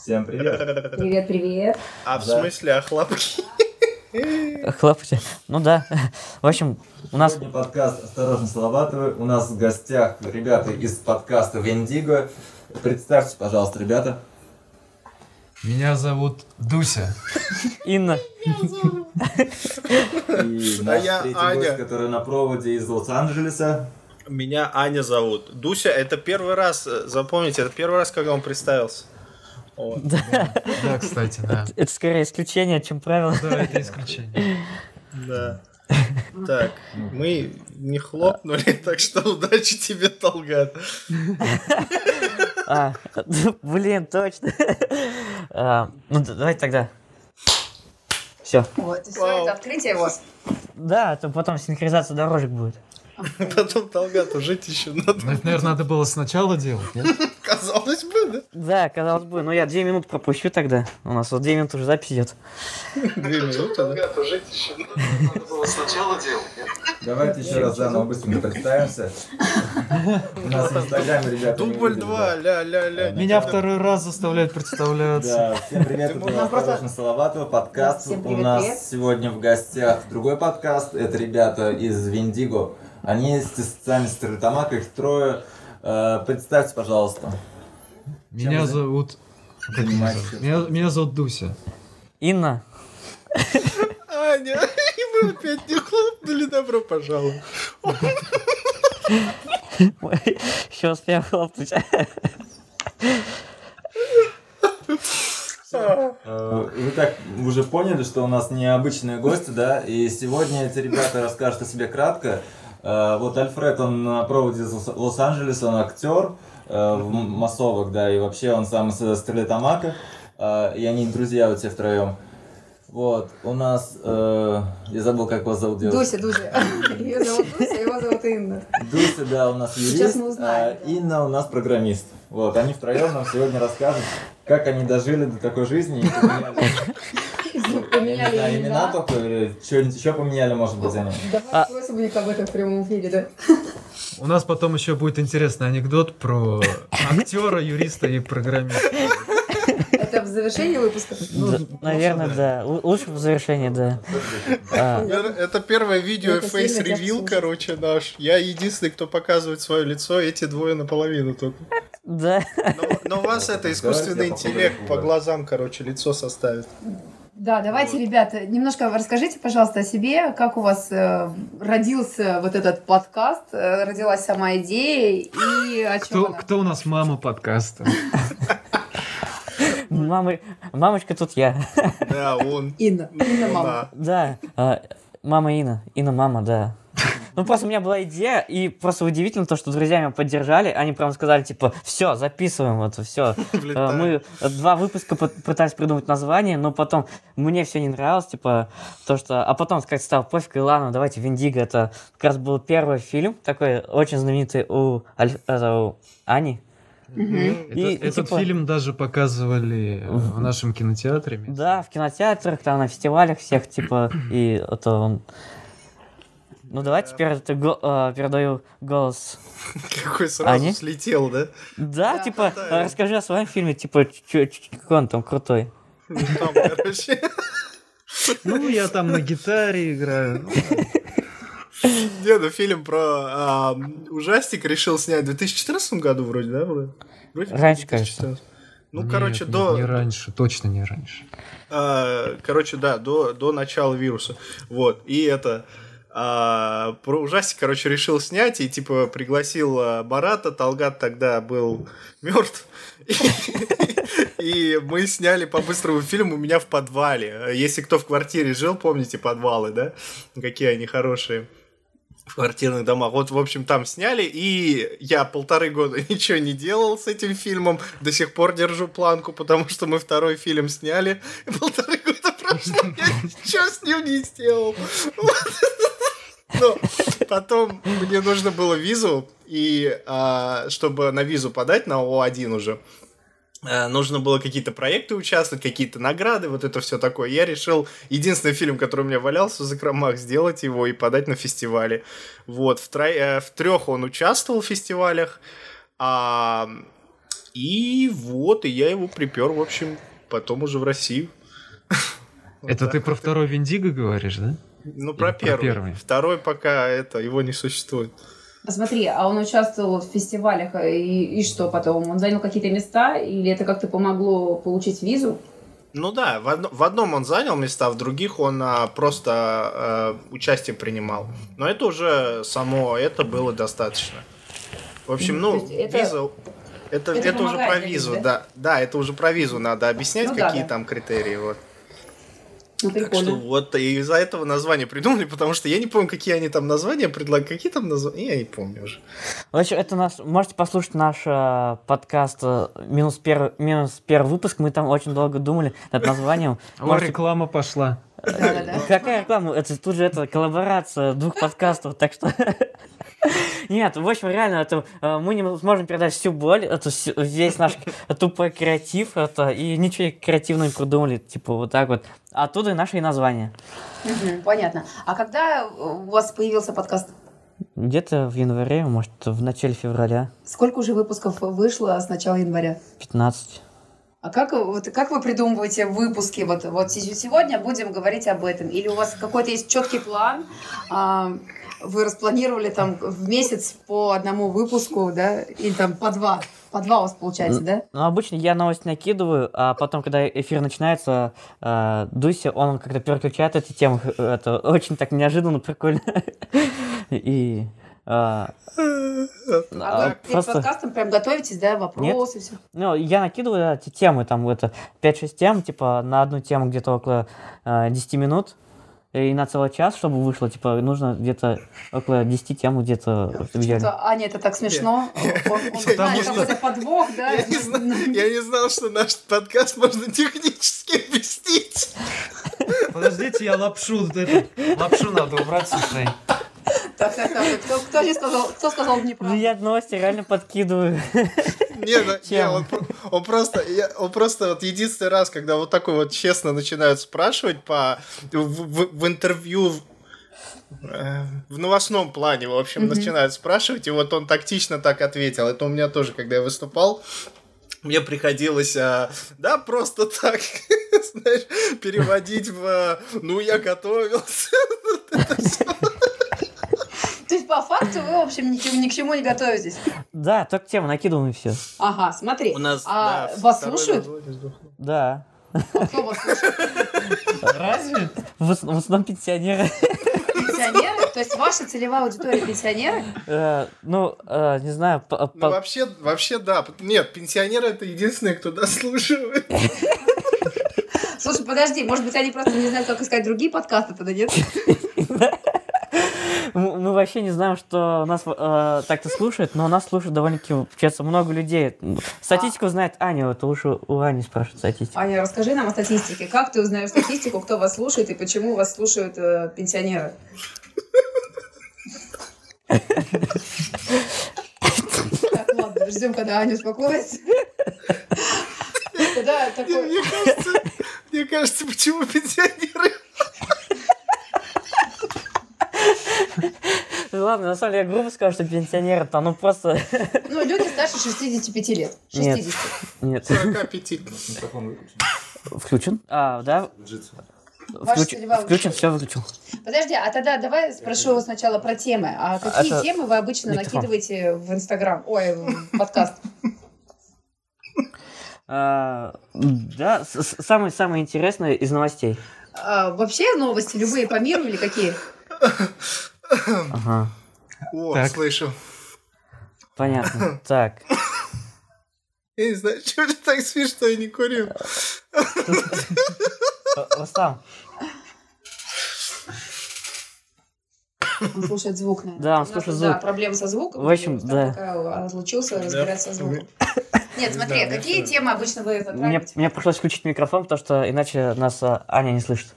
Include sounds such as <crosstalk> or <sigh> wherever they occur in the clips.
Всем привет. Привет, привет. А в Да. смысле, а хлопки? Хлопайте. Ну да. В общем, у нас... Сегодня подкаст «Осторожно, Салаватовы». У нас в гостях ребята из подкаста «Вендиго». Представьте, пожалуйста, ребята. Меня зовут Дуся. Инна. И наш я третий Аня. гость, который на проводе из Лос-Анджелеса. Меня Аня зовут. Дуся, это первый раз, э, запомните, это первый раз, когда он представился. Вот. Да, кстати, да. Это скорее исключение, чем правило. Да, это исключение. Да. Так, мы не хлопнули, так что удачи тебе, Талгат. А, блин, точно. А, Ну, д- давайте тогда. Все. Вот, и все, Вау. это открытие вас. Да, а то потом синхронизация дорожек будет. Потом Талгату жить еще надо. Ну, это, наверное, надо было сначала делать, нет? Казалось бы, да? Да, казалось бы, но я две минуты пропущу тогда. У нас вот две минуты уже запись идет. Две минуты, да? Давайте еще раз заново быстренько представимся. У нас в Инстаграме, ребята, Дубль увидели, два, ля-ля-ля. Меня второй раз заставляют представляться. Да, всем привет, это просто- «Осторожно, Салаватова», подкаст. У нас сегодня в гостях другой подкаст, это ребята из Виндиго. Они из социальной Стерлитамака, их трое. Э, Представьте, пожалуйста. Меня зовут? Меня, меня зовут Дуся. Инна. Аня, и мы опять не хлопнули, добро пожаловать. Еще успеем хлопнуть. Э, Вы так уже поняли, что у нас необычные гости, да? И сегодня эти ребята расскажут о себе кратко. Э, Вот Альфред, он на проводе из Лос- Лос-Анджелеса, он актер э, в массовок, да, и вообще он сам из Стерлитамака. Э, И они друзья вот все втроем. Вот, у нас, э, я забыл, как вас зовут девушка. Дуся, Дуся. <laughs> Ее зовут Дуся, его зовут Инна. Дуся, да, у нас Сейчас юрист, мы узнаем, а Инна у нас программист. Вот, они втроем нам сегодня расскажут, как они дожили до такой жизни и <laughs> поменяли, Поменяли знаю, имена имена. только, или что-нибудь еще поменяли, может быть, они. А. Давай спросим у них об этом в прямом эфире, да? У нас потом еще будет интересный анекдот про актера, юриста и программиста. Это в завершении выпуска? Д- Наверное, да. Лучше в завершении, да. А, Это первое видео Face Reveal, слушать. короче, наш. Я единственный, кто показывает свое лицо, эти двое наполовину только. Да. Но, у вас это искусственный интеллект по да. глазам, короче, лицо составит. Да, давайте, ребята, немножко расскажите, пожалуйста, о себе, как у вас э, родился вот этот подкаст, э, родилась сама идея и о чем Кто, она? кто у нас мама подкаста? Мама, мамочка тут я. Да, он. Инна, Инна мама. Да. А, мама Инна. Инна мама, да. Ну, просто у меня была идея, и просто удивительно то, что друзья меня поддержали. Они прям сказали, типа, все, записываем это, все. <laughs> Влетает. Мы два выпуска пы- пытались придумать название, но потом мне все не нравилось, типа, то, что... А потом, как стал пофиг, и ладно, давайте Виндиго. Это как раз был первый фильм, такой очень знаменитый у, Аль- у Ани. Мгм. Это- И, этот типа- фильм даже показывали э, в нашем кинотеатре. Да, в кинотеатрах, там, на фестивалях всех, типа, и это он... Ну, давайте теперь это го- э, передаю голос. <laughs> Какой сразу Ани? слетел, да? Да, типа, расскажи о своем фильме, типа, чё- чё- какой он там крутой. Ну, Там, короче. Ну, я там на гитаре играю. Ну, Не, ну фильм про а, ужастик решил снять в 2014 году вроде, да? Вроде, Вроде Раньше, 2014. Ну, нет, короче, нет, до... Не раньше, точно не раньше. А, короче, да, до, до начала вируса. Вот. И это а, про ужастик, короче, решил снять и типа пригласил а, Барата. Талгат тогда был мертв. <laughs> И мы сняли по-быстрому фильм у меня в подвале. Если кто в квартире жил, помните подвалы, да? Какие они хорошие в квартирных домах. Вот, в общем, там сняли, и я полторы года <laughs> ничего не делал с этим фильмом. До сих пор держу планку, потому что мы второй фильм сняли. <laughs> Полторы года ничего с ним не сделал. Но потом мне нужно было визу, и а, чтобы на визу подать, на О1 уже, э, нужно было какие-то проекты участвовать, какие-то награды, вот это все такое. Я решил единственный фильм, который у меня валялся в закромах, сделать его и подать на фестивале. Вот, в, тро- э, в трех он участвовал в фестивалях, а, И вот, и я его припер, в общем, потом уже в Россию. Вот Это так ты про второй Виндиго говоришь, да? Ну, про Или про первый. Второй пока это, его не существует. Посмотри, а он участвовал в фестивалях, э, и, и что потом? Он занял какие-то места, или это как-то помогло получить визу? Ну да, в, одно- в одном он занял места, в других он а, просто э, участие принимал. Но это уже само это было достаточно. В общем, Ну, это- виза... Это, это это, уже про визу, визы, да? да. это уже про визу надо объяснять, Ну да, какие да. там критерии. Вот. Ну, Так что прикольно. вот и из-за этого название придумали, потому что я не помню, какие они там названия предлагают. Какие там названия? Я не помню уже. В общем, это наш... Можете послушать наш э, подкаст э, минус, первый, минус первый выпуск. Мы там очень долго думали над названием. <laughs> О, реклама пошла. Да-да-да. Какая реклама? Это тут же это коллаборация двух подкастов, так что... <laughs> Нет, в общем, реально, это э, мы не сможем передать всю боль, это весь наш тупой креатив, это и ничего креативного не придумали, типа вот так вот. Оттуда и наше и название. Понятно. А когда у вас появился подкаст? Где-то в январе, может, в начале февраля, Сколько уже выпусков вышло с начала января? 15. А как, вот, как вы придумываете выпуски? Вот, вот се- сегодня будем говорить об этом. Или у вас какой-то есть четкий план? а, вы распланировали там в месяц по одному выпуску, да? Или там по два? По два у вас получается, да? Ну, обычно я новость накидываю, а потом, когда эфир начинается, э, Дуся, он как-то переключает эти темы. Это очень так неожиданно, прикольно. <laughs> И... А а, вы перед просто- подкастом прям готовитесь, да? Вопросы, все. Ну, я накидываю эти темы, там, это 5-6 тем, типа, на одну тему где-то около э, 10 минут, и на целый час, чтобы вышло, типа, нужно где-то около 10 тем где-то в идеале. Что-то, Аня, это так смешно. Знаю. какой-то подвох, да? Я не, знал, <laughs> я не знал, что наш подкаст можно технически объяснить. Подождите, я лапшу, лапшу надо убрать с ушей. Так, так, так. Кто, кто здесь сказал, кто сказал Ну, неправду? я новости реально подкидываю. Не, ну, не, он, он просто, я- он просто вот единственный раз, когда вот такой вот честно начинают спрашивать по в, в- в интервью э, в новостном плане, в общем, Мгм. начинают спрашивать, и вот он тактично так ответил. Это у меня тоже, когда я выступал, мне приходилось, а, да, просто так, <laughs> знаешь, переводить в, ну, я готовился. <laughs> То есть, по факту, вы, в общем, ни, к чему- ни к чему не готовитесь. Да, только тему накидываем и все. Ага, смотри. У нас, а да, вас слушают? Да. А кто вас слушает? Разве? В, в основном пенсионеры. Пенсионеры? То есть, ваша целевая аудитория пенсионеры? Э, Ну, э, не знаю, по- Ну, вообще, вообще, да. Нет, пенсионеры это единственные, кто дослушивает. Слушай, подожди, может быть, они просто не знают, как искать другие подкасты, тогда нет? Мы вообще не знаем, что нас э, так-то слушают, но нас слушает довольно-таки, получается, много людей. Статистику знает Аня, это лучше у Ани спрашивать статистику. Аня, расскажи нам о статистике. Как ты узнаешь статистику, кто вас слушает и почему вас слушают э, пенсионеры? Так, ладно, ждем, когда Аня успокоится. Да, такой... Мне кажется, мне кажется, почему пенсионеры... Ладно, на самом деле, я грубо скажу, что пенсионеры там, ну просто... Ну, люди старше 65 лет. Нет. 60. Нет. 45. Микрофон выключен. Включен? А, да? Ваша Включен, все выключил. Подожди, а тогда давай спрошу сначала про темы. А какие это темы вы обычно микрофон. накидываете в Инстаграм? Ой, в подкаст. А, да, с- с- самое самое интересное из новостей. А, вообще новости любые по миру или какие? Ага, О, Так. слышу. понятно. <laughs> Так, Я не знаю, что мне так смешно, я не курю. Э, Рустам, Он слушает звук, наверное. Да, он слушает звук. Да, проблемы со звуком. В общем, да. Пока разлучился, разбирается со звуком. <laughs> Нет, Не смотри, мне какие темы обычно вы затрагиваете? мне пришлось включить микрофон, потому что иначе нас а, Аня не слышит.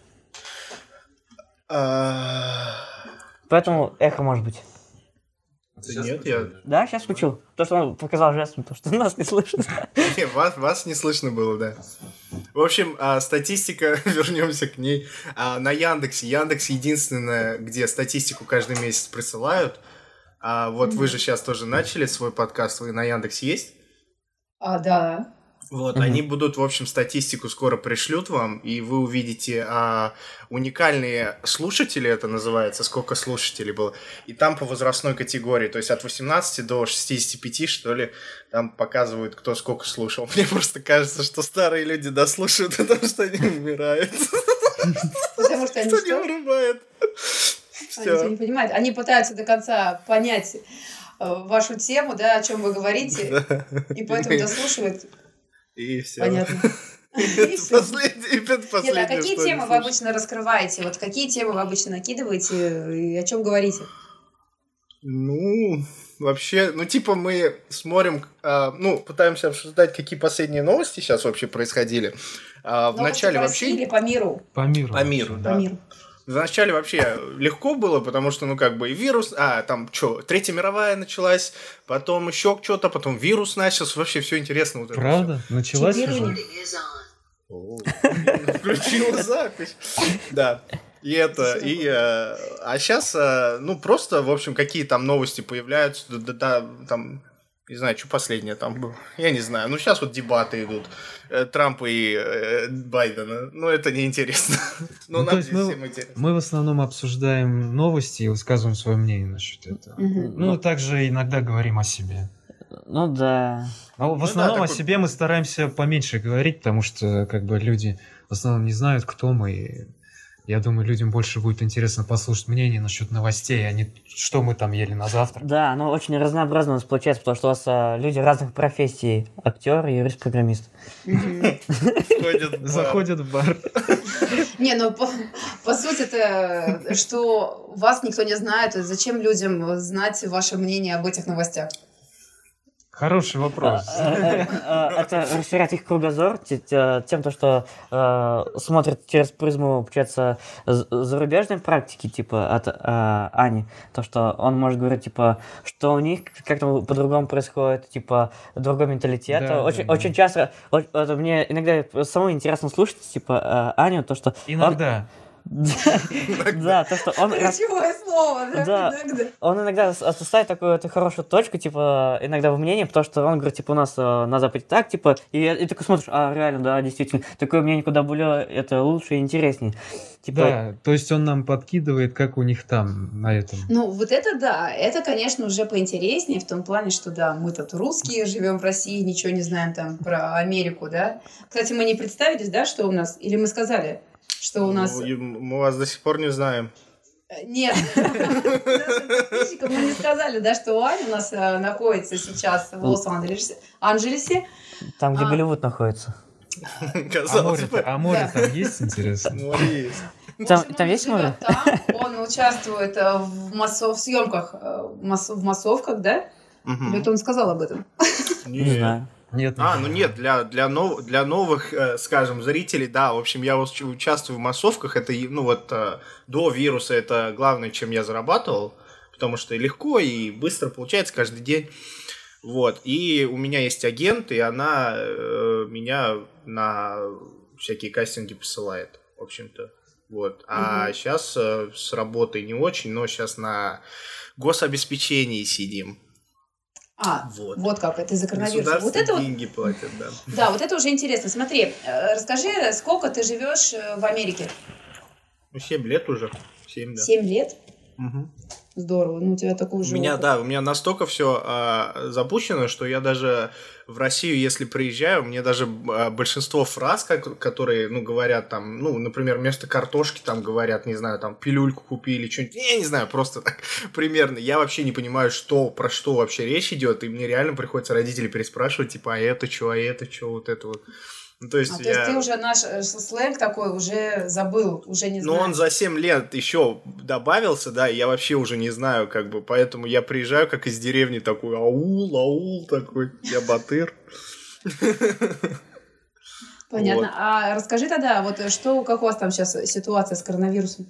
А, Поэтому эхо может быть. Да Нет, я... Да, сейчас включил. То, что он показал жестом, то, что нас не слышит. <laughs> Не, вас, вас не слышно было, да. В общем, а, статистика, <laughs> вернемся к ней. А, на Яндексе. Яндекс единственное, где статистику каждый месяц присылают. А вот вы же сейчас тоже начали свой подкаст, вы на Яндексе есть? А, да. Вот, Мгм. они будут, в общем, статистику скоро пришлют вам, и вы увидите а, уникальные слушатели, это называется, сколько слушателей было, и там по возрастной категории, то есть от 18 до 65, что ли, там показывают, кто сколько слушал. Мне просто кажется, что старые люди дослушают, потому что они умирают, Потому что они не что? вырубает. Они не понимают. Они пытаются до конца понять э, вашу тему, да, о чем вы говорите, и поэтому <laughs> дослушивают. И все. Понятно. <laughs> <laughs> Последнее, это Нет, а какие темы вы обычно раскрываете? Вот какие темы вы обычно накидываете и о чем говорите? Ну, вообще, ну, типа мы смотрим, а, ну, пытаемся обсуждать, какие последние новости сейчас вообще происходили. А, в начале по вообще... по миру? По миру. По миру, По да. миру. Вначале вообще легко было, потому что, ну, как бы и вирус, а, там, что, Третья мировая началась, потом еще что-то, потом вирус начался, вообще все интересно. Вот это Правда? Началась Чипирование. уже? О, <laughs> Включила запись. Да. И это, и, э, а сейчас, ну, просто, в общем, какие там новости появляются, да, там, не знаю, что последнее там было, я не знаю, ну, сейчас вот дебаты идут, э, Трампа и э, Байдена, ну, это неинтересно, <laughs> ну, Ну, нам здесь мы- всем интересно. Мы в основном обсуждаем новости и высказываем свое мнение насчет этого. Мгм. Ну, также иногда говорим о себе. Ну да. Но в Ну основном да, о такой- себе мы стараемся поменьше говорить, потому что как бы люди в основном не знают, кто мы. Я думаю, людям больше будет интересно послушать мнение насчет новостей, а не что мы там ели на завтрак. Да, оно очень разнообразно у нас получается, потому что у вас а, люди разных профессий. Актер, юрист, программист. Заходят в бар. Не, ну по, сути это, что вас никто не знает, зачем людям знать ваше мнение об этих новостях? Хороший вопрос. А, э, э, Это расширяет их кругозор те- те- тем, то, что э, смотрят через призму, получается, зарубежной практики, типа, от Ани. То, что он может говорить, типа, что у них как-то по-другому происходит, типа, другой менталитет. Очень, часто, мне иногда самому интересно слушать, типа, Аню, то, что... Иногда. Да, то, что он... рас- Ключевое слово, да? Он иногда с- оставляет такую эту хорошую точку, типа, иногда в мнении, потому что он говорит, типа, у нас э, на Западе так, типа, и, и такой смотришь, а, реально, да, действительно, такое мнение куда более, это лучше и интереснее. Типа, Да, то есть он нам подкидывает, как у них там на этом. Ну, вот это да, это, конечно, уже поинтереснее в том плане, что да, мы тут русские, живем в России, ничего не знаем там про Америку, да. Кстати, мы не представились, да, что у нас, или мы сказали, что у нас... Ну, и Мы вас до сих пор не знаем. Э, Нет, <laughs> подписчикам мы не сказали, да, что Аня у нас э, находится сейчас в Лос-Анджелесе, Анджелесе. там, где а. Голливуд находится. А Казалось море, бы, а море Да. там есть, интересно? море есть. В Там- общем, там он есть море? Там, он участвует э, в, массов, в съемках, э, в массов- в массовках, да? Или это он сказал об этом? Не знаю. Нет. А, ну нет, для, для, нов, для новых, э, скажем, зрителей, да, в общем, я уч- участвую в массовках, это, ну вот, э, до вируса это главное, чем я зарабатывал, потому что легко, и быстро получается каждый день, вот, и у меня есть агент, и она э, меня на всякие кастинги посылает, в общем-то, вот, а Мгм. сейчас с работой не очень, но сейчас на гособеспечении сидим, А, вот. вот как, это из-за коронавируса. Вот это вот, деньги платят, да. да, вот это уже интересно. Смотри, э, расскажи, сколько ты живешь э, в Америке? Ну, 7 лет уже. 7, да. Семь лет? Мгм. Здорово, ну у тебя такой У же меня, опыт. да, у меня настолько все запущено, что я даже в Россию, если приезжаю, мне даже а, большинство фраз, как, которые, ну, говорят там, ну, например, вместо картошки там говорят, не знаю, там, пилюльку купили, что-нибудь, я не знаю, просто так <laughs> примерно. Я вообще не понимаю, что, про что вообще речь идет, и мне реально приходится родителей переспрашивать, типа, а это что, а это что, вот это вот. Ну, то есть А, то я... есть ты уже наш э, сленг такой уже забыл, уже не Но знаешь. он за 7 лет еще добавился, да, и я вообще уже не знаю, как бы, поэтому я приезжаю как из деревни такой, аул, аул такой, я батыр. Понятно. вот. А расскажи тогда, вот э, что, как у вас там сейчас ситуация с коронавирусом?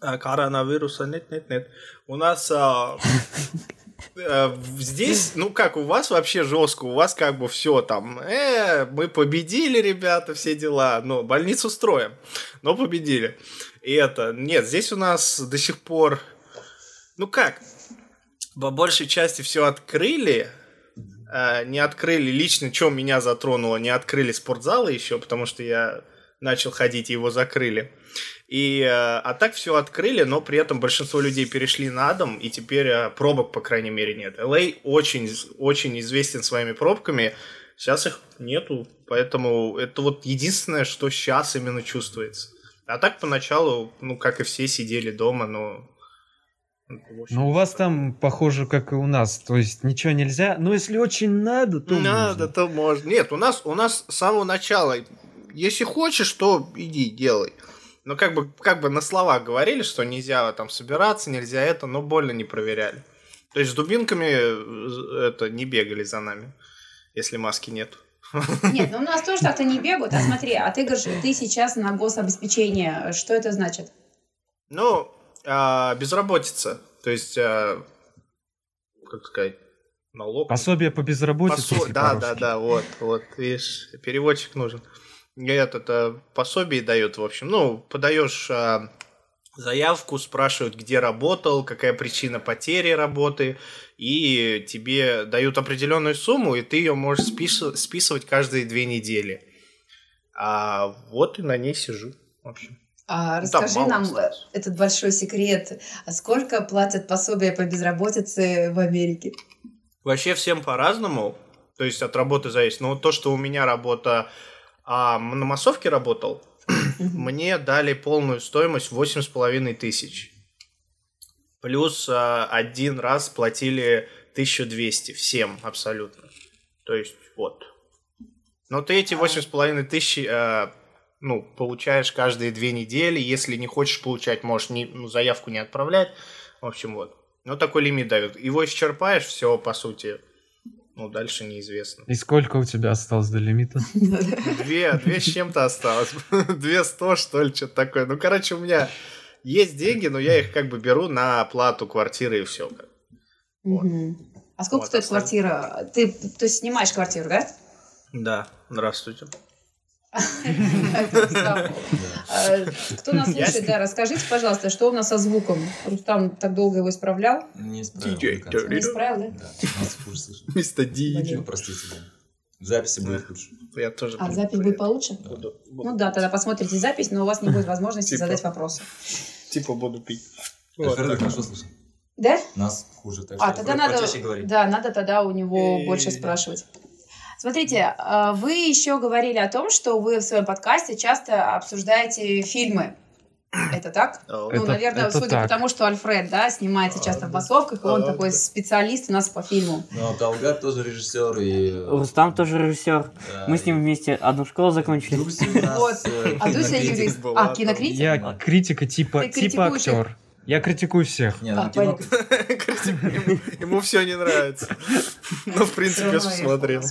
А, Коронавируса нет, нет, нет. У нас а, <laughs> здесь, ну как, у вас вообще жестко, у вас как бы все там, э, мы победили, ребята, все дела, но больницу строим, но победили. И это, нет, здесь у нас до сих пор, ну как, по большей части все открыли, э, не открыли, лично, что меня затронуло, не открыли спортзалы еще, потому что я начал ходить, и его закрыли. И, э, а так все открыли, но при этом большинство людей перешли на дом, и теперь э, пробок, по крайней мере, нет. LA очень, очень известен своими пробками, сейчас их нету, поэтому это вот единственное, что сейчас именно чувствуется. А так поначалу, ну, как и все, сидели дома, но... ну, у вас там похоже, как и у нас. То есть ничего нельзя. Но если очень надо, то Надо, можно. то можно. Нет, у нас, у нас с самого начала, если хочешь, то иди, делай. Но как бы, как бы на словах говорили, что нельзя там собираться, нельзя это, но больно не проверяли. То есть с дубинками э, это не бегали за нами, если маски нет. <laughs> Нет, ну у нас тоже так-то не бегают. А смотри, а ты говоришь, ты сейчас на гособеспечение. Что это значит? Ну, а, безработица. То есть, а, как сказать, налог. Пособие по безработице. Посо- Да, по-русски. да, да, вот, вот, видишь, переводчик нужен. Этот это пособие дают, в общем. Ну, подаешь а, заявку, спрашивают, где работал, какая причина потери работы, и тебе дают определенную сумму, и ты ее можешь спис- списывать каждые две недели. А вот и на ней сижу, в общем. А Ну, расскажи нам э, этот большой секрет. А сколько платят пособия по безработице в Америке? Вообще всем по-разному, то есть от работы зависит. Но вот то, что у меня работа а, на массовке работал, <clears throat> мне дали полную стоимость восемь с половиной тысяч. Плюс а, один раз платили 1200 всем абсолютно. То есть вот. Но ты эти восемь с половиной тысяч а, ну, получаешь каждые две недели. Если не хочешь получать, можешь не, ну, заявку не отправлять. В общем, вот. Ну, такой лимит дают. Его исчерпаешь, все, по сути. Ну, дальше неизвестно. И сколько у тебя осталось до лимита? <laughs> Две, две с чем-то осталось. <laughs> Две сто, что ли, что-то такое. Ну, короче, у меня есть деньги, но я их как бы беру на оплату квартиры и все. Мгм. А сколько Вот, стоит квартира? Ты, то есть снимаешь квартиру, да? Да, здравствуйте. Кто нас слушает, да, расскажите, пожалуйста, что у нас со звуком? Рустам так долго его исправлял. Не исправил. Не исправил, да? Да, нас хуже слышно. Мистер Ну, простите, да. Записи будет лучше. Я тоже. А запись будет получше? Ну да, тогда посмотрите запись, но у вас не будет возможности Типа. задать вопросы. Типа буду пить. Хорошо слышно. Да? Нас хуже, так А, что тогда надо, да, надо тогда у него больше спрашивать. Смотрите, а, вы еще говорили о том, что вы в своем подкасте часто обсуждаете фильмы. Это так? А, Ну, Это- наверное, это судя так. по тому, что Альфред, да, снимается часто в басовках, и он А, такой да. специалист у нас по фильму. Ну, Талгат тоже режиссер и... э, Рустам тоже режиссер. да, Мы с ним вместе одну школу закончили. Дуся у нас, Вот. э, А Дуся кинокритик. юрист. А, кинокритик? Я критика типа, типа актер. Я критикую всех. Не, ну, А, кино- <laughs> Ему все не нравится. <laughs> Ну, в принципе, я смотрел.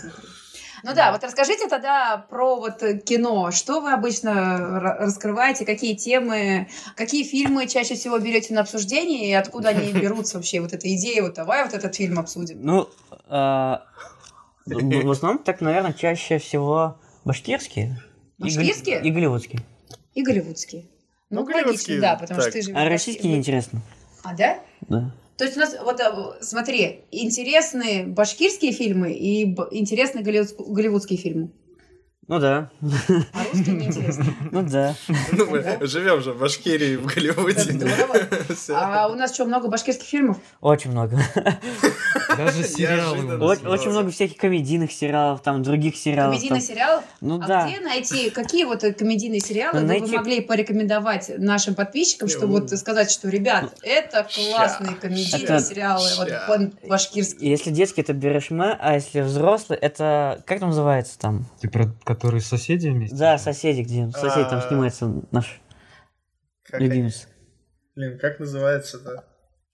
Ну да, вот расскажите тогда про вот э, кино. Что вы обычно ра- раскрываете, какие темы, какие фильмы чаще всего берете на обсуждение и откуда они <laughs> берутся вообще, вот эта идея, вот давай вот этот фильм обсудим. Ну, а, в основном, так, наверное, чаще всего башкирские. Башкирские? И голливудские. И голливудские. Ну, Ну, логично, голливудские, да, потому что ты же... А российские неинтересно. А, да? Да. То есть у нас, вот э, смотри, интересные башкирские фильмы и интересные голливудс- голливудские фильмы. Ну да. А русские неинтересны. <laughs> Ну да. Ну, мы живем же в Башкирии, в Голливуде. <laughs> А у нас что, много башкирских фильмов? Очень много. Даже сериалы. Очень, много всяких комедийных сериалов, там других сериалов. Комедийные там. сериалы? Ну а да. где найти, какие вот комедийные сериалы вы могли порекомендовать нашим подписчикам, чтобы вот сказать, что, ребят, это классные комедийные сериалы, вот башкирские. Если детский, это Берешме, а если взрослый, это... Как там называется там? Ты про которые соседи вместе? Да, соседи, где сосед там А. снимается наш Как- любимец. Блин, как называется-то?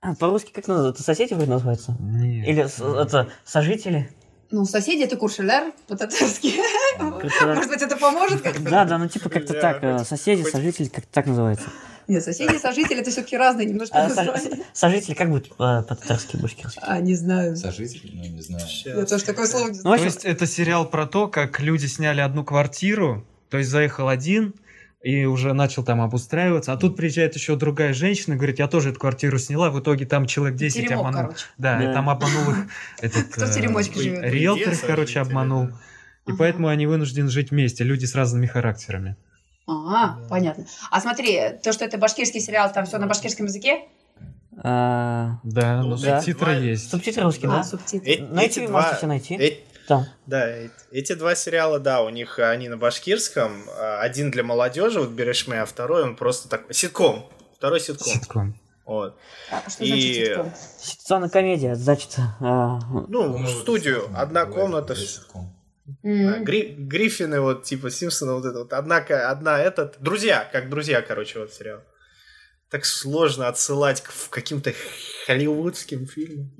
А, по-русски как называется? Это соседи вроде называется? Нет. Или это сожители? Ну, соседи это куршеляр по-татарски. Может быть, это поможет как-то? Да, да, ну типа как-то так. э, Соседи, сожители, как-то так называется. Нет, соседи сожители это все-таки разные немножко А названия. сожители как будет э, по-татарски, башкирски? А, не знаю. Сожитель? Ну, не знаю. Я тоже такое слово не Ну, знаю. То общем, есть это сериал про то, как люди сняли одну квартиру, то есть заехал один, и уже начал там обустраиваться. А тут приезжает еще другая женщина, говорит, я тоже эту квартиру сняла, в итоге там человек 10 Теремок, обманул. короче. Да, и Да. там обманул их <laughs> этот... Кто в э, теремочке живет? Риэлтор, короче, обманул. да. И Ага. поэтому они вынуждены жить вместе, люди с разными характерами. А, понятно. А смотри, то, что это башкирский сериал, там все на башкирском языке? А, Да, Ну, но да. субтитры есть. Субтитры русские, А, да? субтитры. Э- Найти эти можете два- все найти. э- Там. Да, э- эти два сериала, да, у них э, они на башкирском. а, Один для молодежи, вот Берешме, а второй он просто так... Ситком. Второй ситком. Ситком. Вот. А что И- значит ситком? Ситуационная комедия, значит. а, Ну, в студию, одна комната. М. Гри- Гриффины, вот, типа, Симпсона, вот это вот. Одна, ка- одна этот... Друзья, как друзья, короче, вот сериал. Так сложно отсылать к в каким-то голливудским фильмам.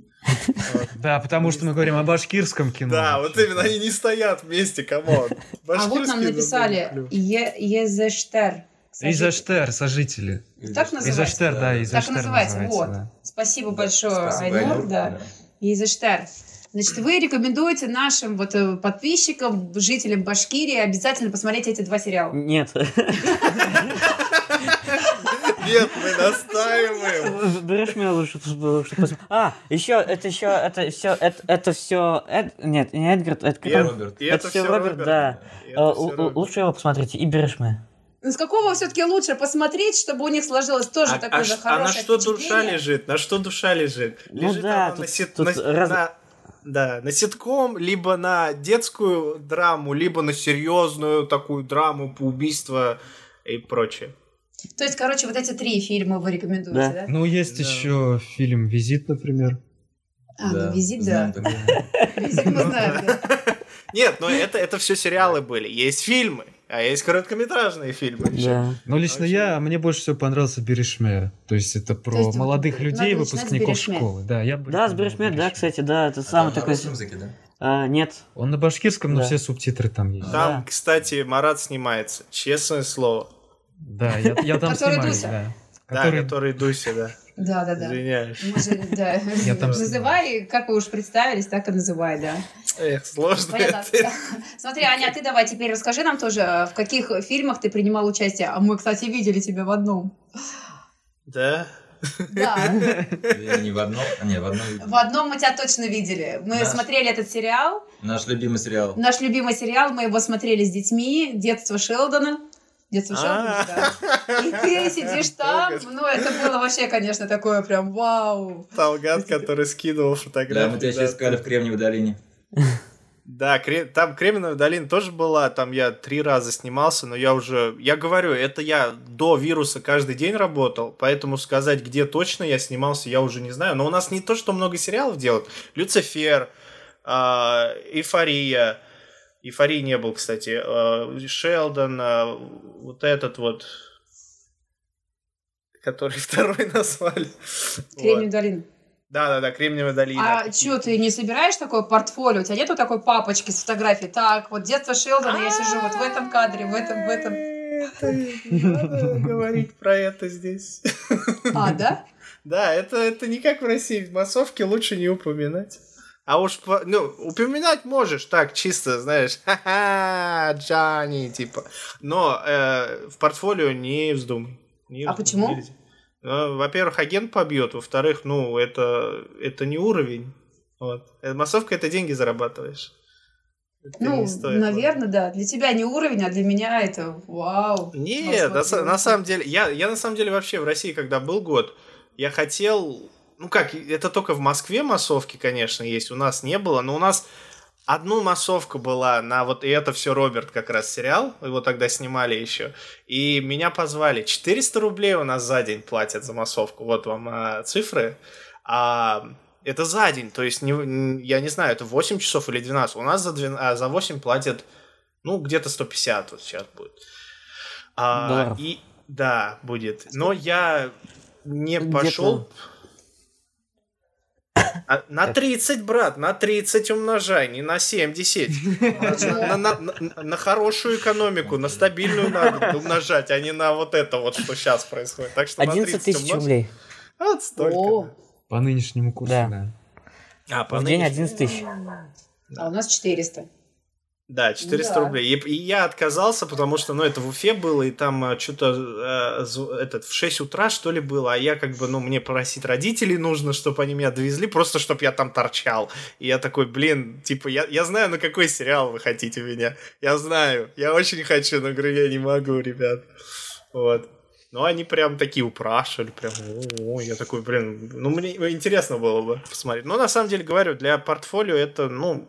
Да, потому что мы говорим о башкирском кино. Да, вот именно, они не стоят вместе, come on. <laughs> А вот нам написали Езештер. Изаштер, сожители. Так называется? Изаштер, да, Изаштер называется, вот. Спасибо большое, Айнур, да. Езештер. Значит, вы рекомендуете нашим вот э, подписчикам, жителям Башкирии обязательно посмотреть эти два сериала. Нет. Нет, мы настаиваем. Берешь меня лучше, чтобы. А, еще, это еще, это все, это, это все, нет, не Эдгар, это он- Роберт. Это это все Роберт, да. Э, это. Лучше его посмотрите, и берешь меня. Ну, с какого все-таки лучше посмотреть, чтобы у них сложилось тоже А, такое а же ш- а на хорошее что душа лежит? На что душа лежит? Ну Лежит да, она на, тут- сит- тут на- раз- на- да, на ситком, либо на детскую драму, либо на серьезную такую драму по убийству и прочее. То есть, короче, вот эти три фильма вы рекомендуете, Да. да? Ну, есть Да. еще фильм «Визит», например. А, ну визит, да. знаем такой. <laughs> Визит мы знаем, да. <laughs> Нет, но это, это все сериалы были. Есть фильмы, а есть короткометражные фильмы. ещё. Да. Но лично Очень- я, мне больше всего понравился Берешме. То есть это про есть молодых людей, выпускников Берешме. школы. Да, я бы Да, с Берешмет, да, Берешме. кстати, да, это А самый на такой... русском языке, да? А, Нет. Он на башкирском, но Да. все субтитры там есть. Там, Да. кстати, Марат снимается, честное слово. Да, я, я там снимаюсь, Дуся. Да. Да, Который- который Дуся, да. Да, да, да. Извиняюсь. Мы же, да. Я там <laughs> Называй, как вы уж представились, так и называй, да. Эх, сложно Понятно. это. Смотри, Аня, а ты давай теперь расскажи нам тоже, в каких фильмах ты принимал участие. А мы, кстати, видели тебя в одном. Да? Да. Не в одном, а не, в одном. В одном мы тебя точно видели. Мы Да. смотрели этот сериал, Наш любимый сериал. наш любимый сериал, мы его смотрели с детьми, детство Шелдона. Детство Шелдона, да. И ты сидишь <laughs> там, ну это было вообще, конечно, такое прям вау. Талгат, который скидывал фотографии. Да, мы тебя сейчас искали в Кремниевой долине. Да, там Кремниевая долина тоже была, там я три раза снимался, но я уже, я говорю, это я до вируса каждый день работал, поэтому сказать, где точно я снимался, я уже не знаю. Но у нас не то, что много сериалов делают. Люцифер, а, Эйфория, Эйфории не был, кстати, а, Шелдон, а, вот этот вот, который <laughs> второй назвали. Кремниевая Вот. долина. Да-да-да, Кремниевая долина. А что, ты не собираешь такое портфолио? У тебя нету такой папочки с фотографией? Так, вот детство Шелдона, я сижу вот в этом кадре, в этом, в этом. Это надо говорить про это здесь. А, да? <laughs> Да, это, это не как в России. В массовке лучше не упоминать. А уж, ну, упоминать можешь так, чисто, знаешь, ха-ха, Джани, типа. Но э, в портфолио не вздумай. Не А вздумай, почему? нельзя. Ну, во-первых, агент побьет, во-вторых, ну, это, это не уровень. Вот. Э, Массовка это деньги зарабатываешь. Это Ну, стоит, наверное, да. Для тебя не уровень, а для меня это вау. Нет, на, на самом деле, я, я на самом деле вообще в России, когда был год, я хотел, ну как, это только в Москве массовки, конечно, есть, у нас не было, но у нас одну массовка была на вот, и это все Роберт как раз сериал, его тогда снимали еще, и меня позвали, 400 рублей у нас за день платят за массовку, вот вам а, цифры, а это за день, то есть, не, я не знаю, это 8 часов или 12, у нас за, 12, а, за 8 платят, ну, где-то 150 вот сейчас будет. А, Долларов. и да, будет. Но я не пошел. А, на 30, брат, на 30 умножай, не на 70. На, на- на- на хорошую экономику, на стабильную надо умножать, а не на вот это вот, что сейчас происходит. Так что на 11 30 тысяч рублей. Вот столько. О, По нынешнему курсу, Да. да. А, по В день нынешнему- 11 тысяч. а у нас 400. Да, 400 Да. рублей. И, и я отказался, потому что, ну, это в Уфе было, и там что-то этот, в 6 утра, что ли, было, а я как бы, ну, мне просить родителей нужно, чтобы они меня довезли, просто чтобы я там торчал. И я такой, блин, типа, я, я знаю, на какой сериал вы хотите меня. Я знаю, я очень хочу, но говорю, я не могу, ребят. Вот. Ну, они прям такие упрашивали, прям, о, я такой, блин, ну, мне интересно было бы посмотреть. Но, на самом деле, говорю, для портфолио это, ну,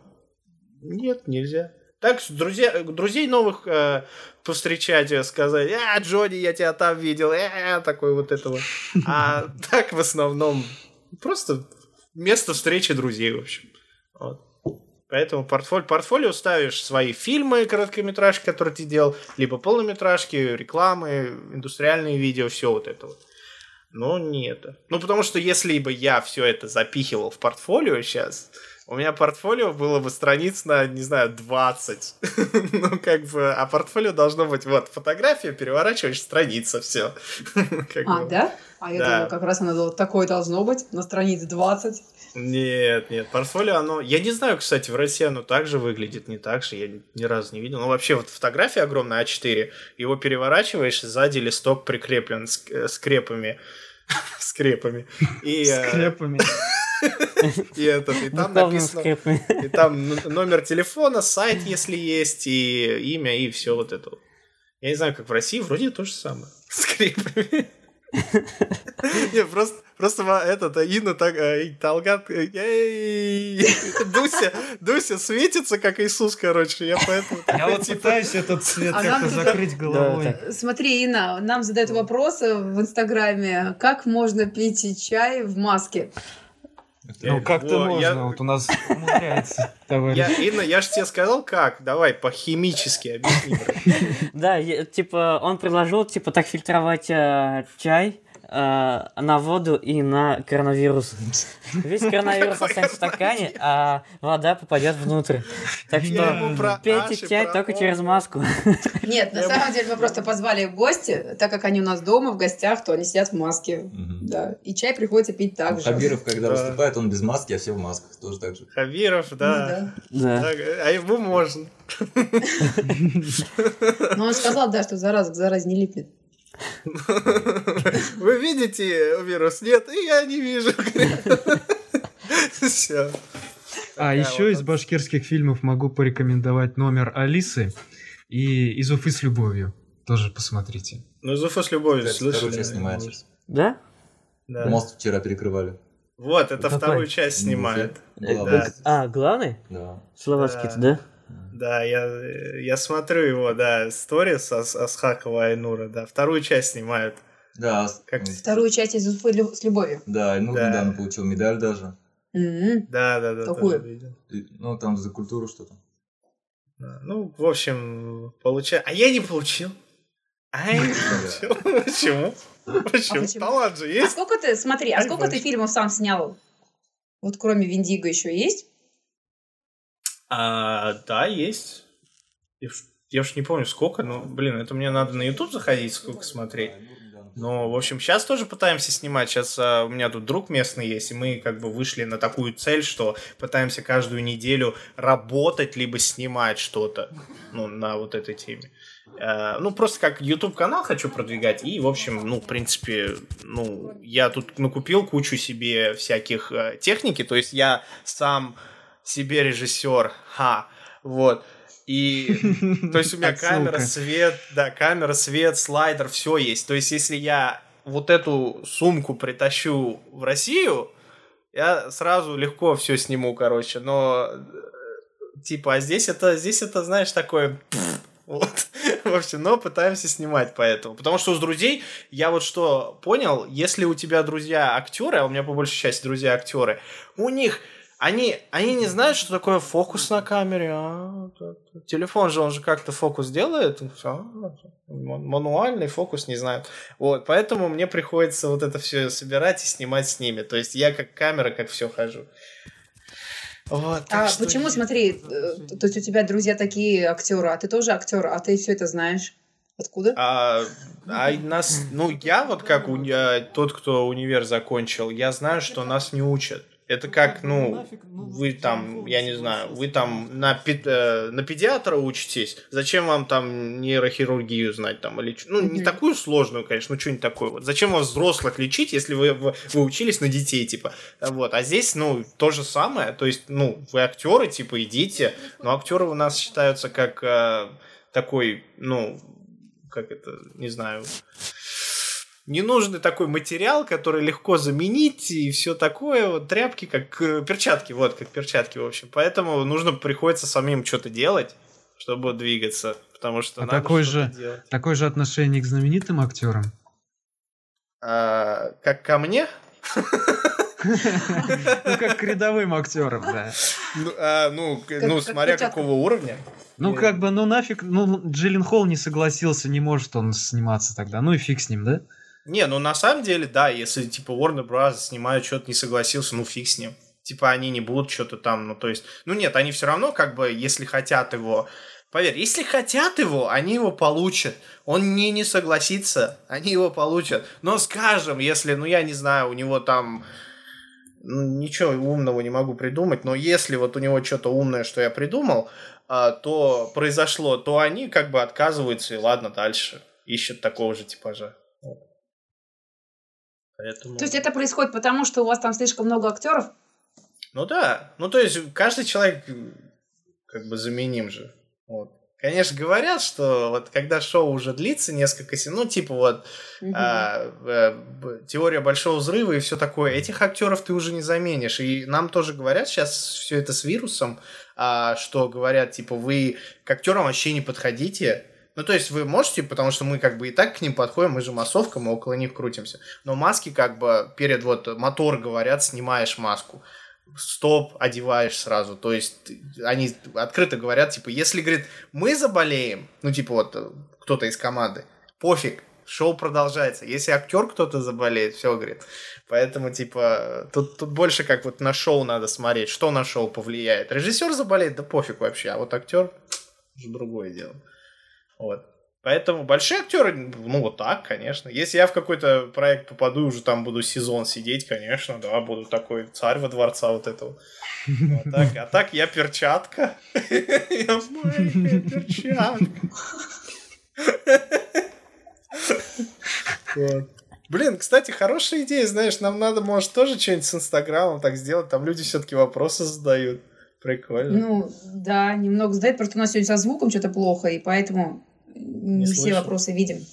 нет, нельзя. Так, друзья, друзей новых э, повстречать, э, сказать, а, Джонни, я тебя там видел, э, такой вот это вот. А <laughs> так, в основном, просто место встречи друзей, в общем. Вот. Поэтому портфолио, портфолио ставишь свои фильмы, короткометражки, которые ты делал, либо полнометражки, рекламы, индустриальные видео, все вот это вот. Но не это. Ну, потому что если бы я все это запихивал в портфолио сейчас, у меня портфолио было бы страниц на, не знаю, 20. <laughs> ну, как бы, а портфолио должно быть, вот, фотография, переворачиваешь, страница, все. <laughs> А, да? А я Да. думаю, как раз оно такое должно быть, на странице 20. Нет, нет, портфолио, оно... Я не знаю, кстати, в России оно также выглядит, не так же, я ни- ни разу не видел. Ну, вообще, вот фотография огромная А4, его переворачиваешь, сзади листок прикреплен с- э, скрепами. <laughs> Скрепами. И, э, Скрепами. И этот, и там написано... И там номер телефона, сайт, если есть, и имя, и все вот это вот. Я не знаю, как в России, вроде то же самое. Скрипами. <laughs> Не, просто, просто этот, а, Инна так, а, Талгат, э, <laughs> Дуся, Дуся светится, как Иисус, короче, я поэтому... Я вот типа, пытаюсь этот цвет А как-то закрыть головой. Смотри, Инна, нам задают вопрос в Инстаграме, как можно пить чай в маске? Ну, как-то Во, можно, я- вот у нас <laughs> умудряется, товарищ. Я, Инна, я же тебе сказал, как. Давай, по-химически объясни. <laughs> Да, типа, он предложил, типа, так фильтровать э, чай э, на воду и на коронавирус. Весь <laughs> коронавирус останется в стакане, а вода попадет внутрь. Так что про пейте чай только через маску. <laughs> Нет, на самом деле мы <laughs> просто позвали их в гости, так как они у нас дома в гостях, то они сидят в маске. Да. И чай приходится пить так же. Хабиров, когда Да. выступает, он без маски, а все в масках. Тоже так же. Хавиров, Ну да. А ему можно. Но он сказал, да, что зараза к заразе не липнет. <laughs> Вы видите вирус? Нет, и я не вижу. <laughs> Все. А еще из башкирских фильмов могу порекомендовать номер Алисы и «Из Уфы с любовью». Тоже посмотрите. Ну, Зуфа с любовью слышали? вторую часть снимает сейчас. Да? Да. Мост вчера перекрывали. Вот, это Какой? вторую часть снимает. Была Да. мост. А, главный? Да. Словацкий-то, Да. Да? Я, я смотрю его, да, сторис Ас- Асхакова Айнура, да. Вторую часть снимают. Да, Как- Вторую часть из Уфы с любовью. Да, ну Да. недавно получил медаль даже. М. Да, да, да. Какую? Ну, там за культуру что-то. Да. Ну, в общем, получаю. А я не получил. А я не получил. <laughs> Почему? Почему? Талант же А есть. сколько ты, смотри, а сколько ты фильмов сам снял? Вот кроме Виндиго еще есть? А, да, есть. Я Я уж не помню сколько, но, блин, это мне надо на YouTube заходить, сколько смотреть. Но, в общем, сейчас тоже пытаемся снимать. Сейчас а, у меня тут друг местный есть, и мы как бы вышли на такую цель, что пытаемся каждую неделю работать, либо снимать что-то ну, на вот этой теме. Э, ну, просто как YouTube-канал хочу продвигать, и, в общем, ну, в принципе, ну, я тут накупил кучу себе всяких э, техники, то есть я сам себе режиссер, ха, вот. И, то есть у меня камера, свет, да, камера, свет, слайдер, все есть. То есть если я вот эту сумку притащу в Россию, я сразу легко все сниму, короче. Но э, типа, а здесь это, здесь это, знаешь, такое. Вот. <laughs> В общем, но пытаемся снимать поэтому. Потому что с друзей я вот что понял, если у тебя друзья актеры, а у меня по большей части друзья актеры, у них они, они не знают, что такое фокус на камере. А, телефон же, он же как-то фокус делает. А, м- мануальный фокус не знают. Вот, поэтому мне приходится вот это все собирать и снимать с ними. То есть я как камера, как все хожу. Вот, А что почему, я- смотри, э, то есть у тебя друзья такие актеры, а ты тоже актер, а ты все это знаешь? Откуда? А, а нас, ну, я вот как уни- э, тот, кто универ закончил, я знаю, что нас не учат. Это как, ну, вы там, я не знаю, вы там на, пи- э, на педиатра учитесь, зачем вам там нейрохирургию знать там или ну не такую сложную, конечно, ну что-нибудь такое вот. Зачем вам взрослых лечить, если вы, вы вы учились на детей типа, вот. А здесь, ну, то же самое, то есть, ну, вы актеры, типа, идите, но актеры у нас считаются как э, такой, ну, как это, не знаю, ненужный такой материал, который легко заменить и все такое, вот тряпки, как э, перчатки, вот, как перчатки, в общем. Поэтому нужно, приходится самим что-то делать, чтобы двигаться, потому что А надо такой же- делать. Такое же отношение к знаменитым актерам. А, как ко мне? Ну, как к рядовым актерам, да. Ну, а, ну, Как- ну смотря какого уровня. Ну, Нет. как бы, ну нафиг, ну, Джиллин Холл не согласился, не может он сниматься тогда. Ну и фиг с ним, да? Не, ну на самом деле, да, если типа Warner Bros. снимают что-то не согласился, ну фиг с ним. Типа они не будут что-то там, ну то есть, ну нет, они все равно как бы, если хотят его, поверь, если хотят его, они его получат. Он не, не согласится, они его получат. Но скажем, если, ну я не знаю, у него там ну, ничего умного не могу придумать, но если вот у него что-то умное, что я придумал, а, то произошло, то они как бы отказываются и ладно, дальше ищут такого же типажа. Поэтому... То есть это происходит потому, что у вас там слишком много актеров? Ну да, ну то есть каждый человек как бы заменим же. Вот. Конечно, говорят, что вот когда шоу уже длится несколько се- ну типа вот Мгм. а, б- теория большого взрыва и все такое. Этих актеров ты уже не заменишь. И нам тоже говорят сейчас все это с вирусом, а, что говорят, типа, вы к актерам вообще не подходите. Ну, то есть вы можете, потому что мы как бы и так к ним подходим, мы же массовка, мы около них крутимся. Но маски как бы перед вот мотор говорят, снимаешь маску. Стоп, одеваешь сразу. То есть они открыто говорят, типа, если, говорит, мы заболеем, ну, типа вот э, кто-то из команды, пофиг, шоу продолжается. Если актер кто-то заболеет, все, говорит. Поэтому, типа, тут, тут больше как вот на шоу надо смотреть, что на шоу повлияет. Режиссер заболеет, да пофиг вообще, а вот актер уже другое дело. Вот. Поэтому большие актеры, ну вот так, конечно. Если я в какой-то проект попаду, уже там буду сезон сидеть, конечно, да, буду такой царь во дворца вот этого. А так, я перчатка. <laughs> Я маленькая перчатка. Блин, кстати, хорошая идея, знаешь, нам надо, может, тоже что-нибудь с Инстаграмом так сделать, там люди все-таки вопросы задают. Прикольно. Ну, да, немного сдает, просто у нас сегодня со звуком что-то плохо, и поэтому не, все слышу. вопросы видим.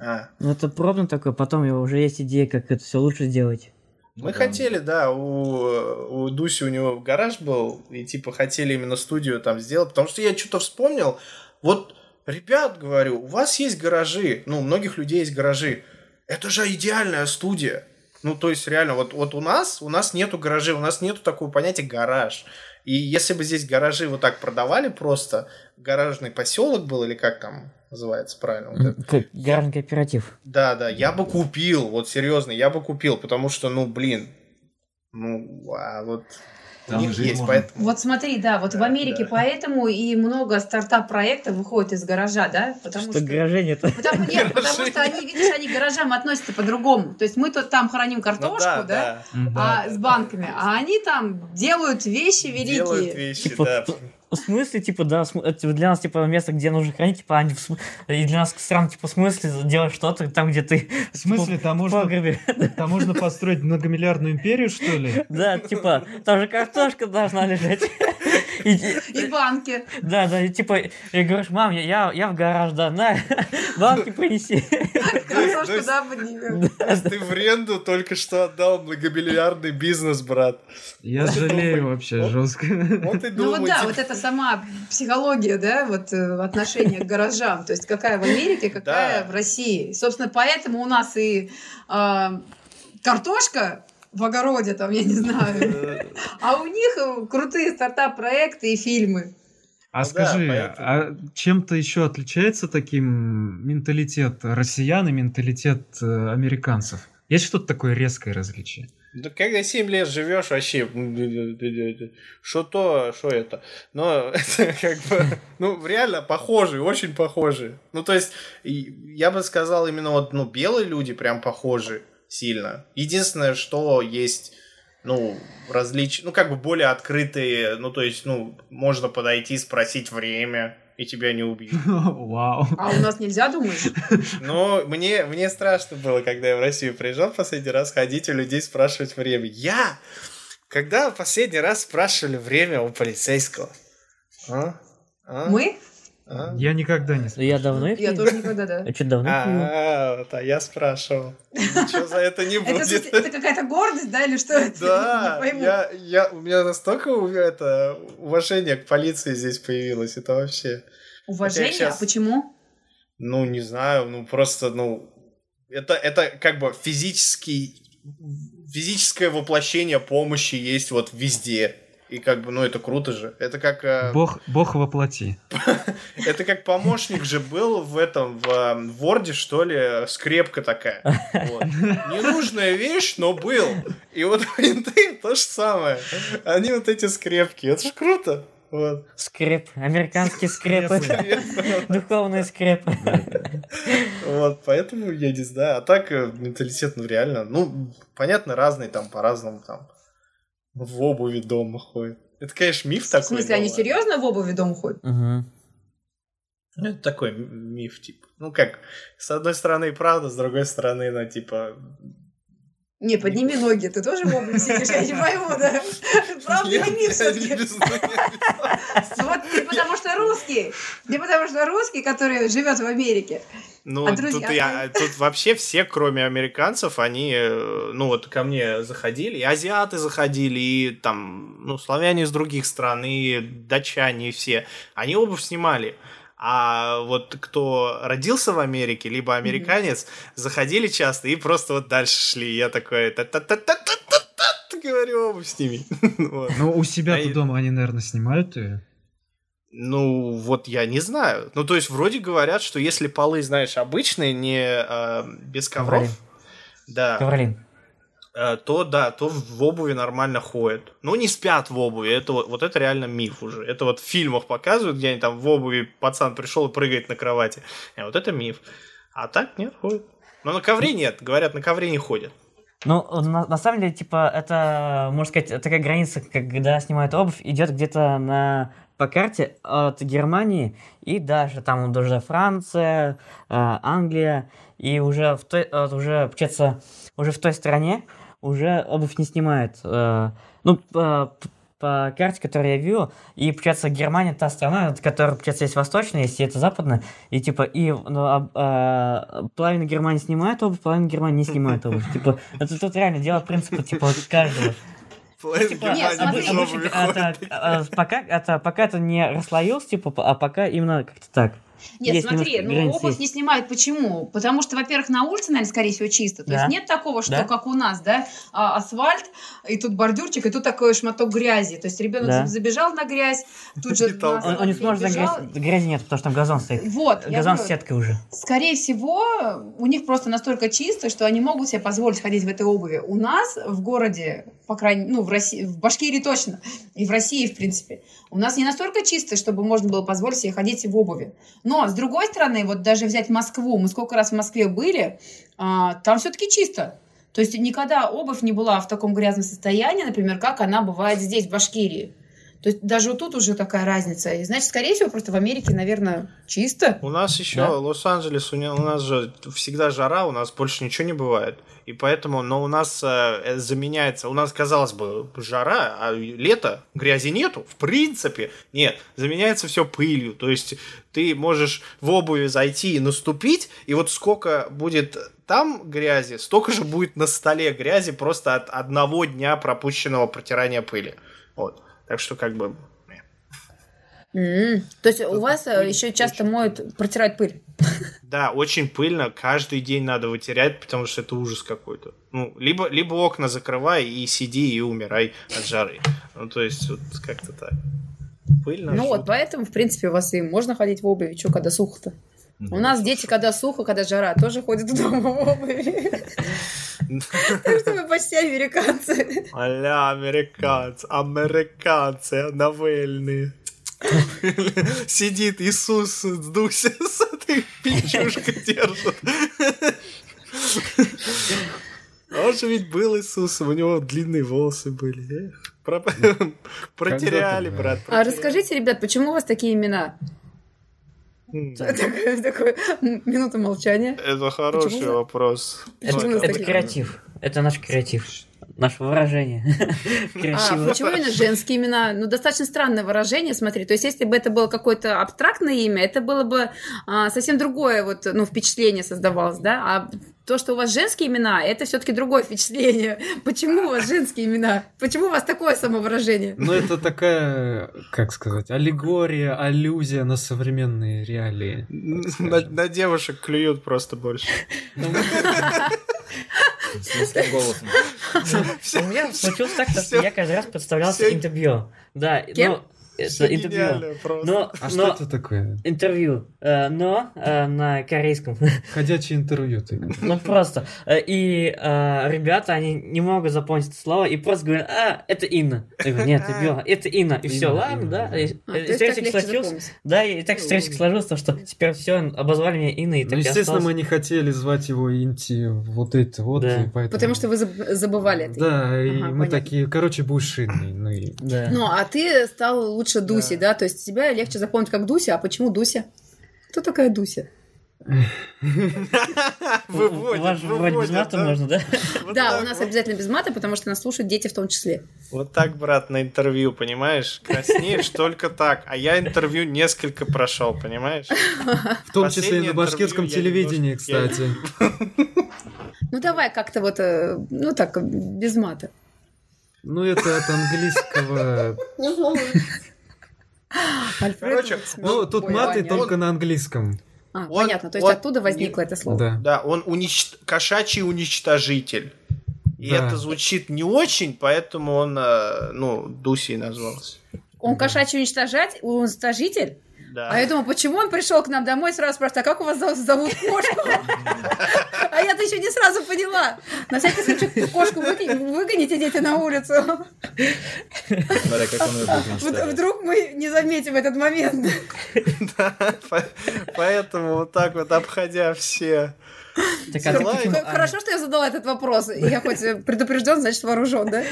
А, Ну, это пробно такое, потом уже есть идея, как это все лучше сделать. Мы Да. хотели, да, у, у Дуси у него гараж был, и типа хотели именно студию там сделать, потому что я что-то вспомнил, вот, ребят, говорю, у вас есть гаражи, ну, у многих людей есть гаражи, это же идеальная студия. Ну, то есть, реально, вот, вот у нас, у нас нету гаражей, у нас нету такого понятия гараж. И если бы здесь гаражи вот так продавали просто, гаражный поселок был, или как там называется правильно? вот это? Как гарный кооператив. Да, да, я бы купил, вот серьезно, я бы купил, потому что, ну, блин, ну, а вот у Там них жить есть, можно. поэтому... Вот смотри, да, вот в Да, Америке да. поэтому и много стартап-проектов выходит из гаража, да? Потому Что гаражей нет. Потому, нет, потому Гаражи. что они, видишь, они к гаражам относятся по-другому. То есть мы тут там храним Ну картошку, да, да, да, а, да, с да. банками, а они там делают вещи великие. Делают вещи, Типа, да. В смысле, типа, да, см- это для нас, типа, место, где нужно хранить, типа, они и для нас странно, типа, в смысле делать что-то там, где ты... <laughs> В смысле, там можно, <laughs> там можно построить многомиллиардную империю, что ли? Да, типа, там же картошка должна лежать. <laughs> И- И банки. Да, да, и типа, я говорю, мам, я- я, я в гараж, да, на, банки принеси. Картошку, да, поднимем. Ты в ренду только что отдал многомиллиардный бизнес, брат. Я жалею вообще жестко. Вот и Ну вот да, вот это сама психология, да, вот э, отношение к гаражам. То есть какая в Америке, какая в России. Собственно, поэтому у нас и а, картошка в огороде, там, я не знаю, <laughs> а у них э, крутые стартап-проекты и фильмы. А Ну скажи, а чем-то еще отличается таким менталитет россиян и менталитет э, американцев? Есть что-то такое резкое различие? Да когда 7 лет живешь, вообще, что то, что это. Но <laughs> это как бы, ну, реально похожи, очень похожи. Ну, то есть, я бы сказал, именно вот, ну, белые люди прям похожи сильно. Единственное, что есть ну, различ... ну, как бы более открытые, ну, то есть, ну, можно подойти, спросить время, и тебя не убьют. <laughs> Вау. А у нас нельзя, думаешь? <laughs> Но мне, мне страшно было, когда я в Россию приезжал последний раз, ходить у людей спрашивать время. Я, когда последний раз спрашивали время у полицейского? А? А? Мы? А? Я никогда не Я давно их Я не- тоже никогда, да. А что, давно? А, вот, а я спрашивал. Ничего за это не будет. это какая-то гордость, да, или что это? Да, я, я, у меня настолько у- это, уважение к полиции здесь появилось, это вообще... Уважение? А почему? Ну, не знаю, ну просто, ну, это, это как бы физический, физическое воплощение помощи есть вот везде. И как бы, ну, это круто же. Это как, э, Бог, Бог воплоти. <laughs> это как помощник же был в этом, в, э, в Word, что ли, скрепка такая. Вот. Ненужная вещь, но был. И вот менты то же самое. Они вот эти скрепки. Это ж круто. Вот. Скреп. Американские скрепы. Скрепы. <laughs> Духовные скрепы. Вот, поэтому я не знаю. А так э, менталитет, ну реально, ну, понятно, разный там, по-разному там. В обуви дома ходит. Это, конечно, миф В такой. смысле, они серьезно в обуви дома ходят? Мгм. Ну, это такой миф, типа. Ну, как, с одной стороны, правда, с другой стороны, ну, типа... Не, подними ноги, ты тоже в обуви сидишь, я не <laughs> пойму, да? Правда или миф ноги. Вот ты потому что русский. Ты потому что русский, который живет в Америке. Ну, А тут, друзья я, тут вообще все, кроме американцев, они, э, ну, вот ко мне заходили, и азиаты заходили, и там, ну, славяне из других стран, и датчане, и все. Они обувь снимали. А вот кто родился в Америке, либо американец, заходили часто и просто вот дальше шли. Я такой, та-та-та-та-та-та, говорю, обувь сними. <laughs> Ну, у себя-то дома они, наверное, снимают ее. Ну, вот я не знаю. Ну, то есть, вроде говорят, что если полы, знаешь, обычные, не э, без ковров, Ковролин. да, Ковролин. э, то да, то в обуви нормально ходят. Ну, не спят в обуви. Это вот, вот это реально миф уже. Это вот в фильмах показывают, где они там в обуви пацан пришел и прыгает на кровати. А вот это миф. А так нет, ходят. Но на ковре нет. Говорят, на ковре не ходят. Ну, на, на самом деле, типа, это, можно сказать, такая граница, когда снимают обувь, идет где-то на по карте от Германии и дальше, там уже Франция, э, Англия, и уже в той, вот уже, получается, уже в той стране уже обувь не снимают. э, ну, по, по карте, которую я вижу, и, получается, Германия та страна, от которой, получается, есть восточная, есть и это западная, и, типа, и ну, а- а, половина Германии снимает обувь, половина Германии не снимает обувь. Типа, это тут реально дело принципа, типа, каждого. Пока, это, пока это не расслоился, типа, а пока именно как-то так. Нет, Есть смотри, ну границы обувь есть. не снимают. Почему? Потому что, во-первых, на улице, наверное, скорее всего, чисто. То Да. есть нет такого, что Да. как у нас, да, а, асфальт, и тут бордюрчик, и тут такой шматок грязи. То есть ребенок Да. забежал на грязь, тут же. Он, он не сможет на грязь, грязи нет, потому что там газон стоит. Вот, Газон с сеткой уже. скорее всего, у них просто настолько чисто, что они могут себе позволить ходить в этой обуви. У нас в городе, по крайней ну, в России, в Башкирии точно, и в России, в принципе, у нас не настолько чисто, чтобы можно было позволить себе ходить в обуви. Но, с другой стороны, вот даже взять Москву, мы сколько раз в Москве были, а, там все-таки чисто. То есть никогда обувь не была в таком грязном состоянии, например, как она бывает здесь, в Башкирии. То есть даже вот тут уже такая разница. И значит, скорее всего, просто в Америке, наверное, чисто. У нас еще Да. Лос-Анджелес, у, нас же всегда жара, у нас больше ничего не бывает. И поэтому, но у нас э, заменяется, у нас, казалось бы, жара, а лето, грязи нету, в принципе. Нет, заменяется все пылью. То есть ты можешь в обуви зайти и наступить, и вот сколько будет там грязи, столько же будет на столе грязи просто от одного дня пропущенного протирания пыли. Вот. Так что как бы... М. То есть у вас пыль еще часто очень моют, протирают пыль? Да, очень пыльно, каждый день надо вытерять, потому что это ужас какой-то. Ну, либо, либо окна закрывай и сиди и умирай от жары. Ну, то есть, вот как-то так. Пыльно. Ну вот, жутко. поэтому, в принципе, у вас и можно ходить в обуви. Что, когда сухо-то? У нас дети, когда сухо, когда жара, тоже ходят дома в обуви. <laughs> Так что мы почти американцы. Аля, американцы, американцы, новельные. Сидит Иисус, сдулся с этой печушкой держит. Ну, Он же ведь был Иисусом, у него длинные волосы были. Про- Протеряли, брат. А расскажите, ребят, почему у вас такие имена? Такая минута молчания. Это хороший вопрос. Это, Почему у нас это креатив. Это наш креатив. Наше выражение. <laughs> А почему именно женские имена? Ну, достаточно странное выражение, смотри. То есть, если бы это было какое-то абстрактное имя, это было бы а, совсем другое вот, ну, впечатление создавалось, да? А то, что у вас женские имена, это все-таки другое впечатление. Почему у вас женские имена? Почему у вас такое самовыражение? Ну, это такая, как сказать, аллегория, аллюзия на современные реалии. На, на девушек клюют просто больше. <laughs> С низким голосом. У меня случилось так, что я каждый раз подставлялся всё- интервью. Да, Кем? но это интервью. просто. Но, А что но это такое? интервью, э, но э, на корейском. <laughs> Ходячее интервью ты. Ну просто. Э, И ребята, они не могут запомнить это слово и просто говорят, а, это Инна. Я говорю, нет, это Бела, это Инна. И все, Инна, ладно, Инна, да. да. И, А, легче сложился. Да, и так стереотип сложился, что теперь все обозвали меня Инной, и Ну, так естественно, осталось. мы не хотели звать его Инти вот это вот, Да. и поэтому... Потому что вы заб- забывали это. Да, и Ага, мы понятно. такие, короче, будешь Инной, ну и... Да. Ну, а ты стал лучше Дуси, да? То есть тебя легче запомнить как Дуся. А почему Дуся? Кто такая Дуся? <laughs> Выводит, У вас же вроде без мата да? можно, да? <laughs> Вот да, у нас вот. обязательно без мата, потому что нас слушают дети в том числе. Вот так, брат, на интервью, понимаешь? Краснеешь <laughs> только так. А я интервью несколько прошел, понимаешь? В том числе и на башкирском телевидении, кстати. Ну, давай как-то вот, э, ну так, без мата. Ну, это от английского... Короче, смешно. Ну, тут маты только на английском. А, он- понятно, то есть он оттуда возникло не- это слово. Да. Да, он унич... кошачий уничтожитель. И Да. это звучит не очень, поэтому он, э, ну, Дусей назвался. Он кошачий уничтожать, уничтожитель? Да. А я думаю, почему он пришел к нам домой и сразу спрашивает, а как у вас зов- зовут кошку? А я-то еще не сразу поняла. На всякий случай кошку выгони- выгоните, дети, на улицу. Смотря как он. Вдруг мы не заметим этот момент. Поэтому вот так вот, обходя все. Так, а ты почему, Аня? Хорошо, что я задала этот вопрос. Я хоть предупрежден, значит вооружен, да?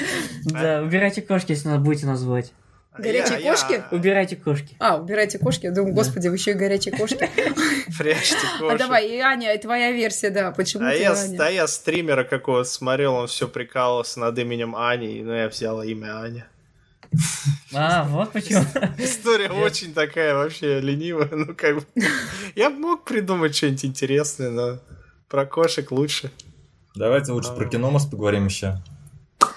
Да, убирайте кошки, если надо будете назвать. Горячие Я- я- кошки? Убирайте кошки. А, убирайте кошки. Я думаю, господи, вы еще и горячие кошки. <laughs> Прячьте А кошек. давай, и Аня, твоя версия, да. Почему А я, Аня? да, я стримера какого смотрел, он все прикалывался над именем Ани, но я взял имя Аня. <laughs> А, вот почему. <laughs> История очень такая вообще ленивая, ну как бы. Я мог придумать что-нибудь интересное, но про кошек лучше. Давайте лучше про кино, может, поговорим еще.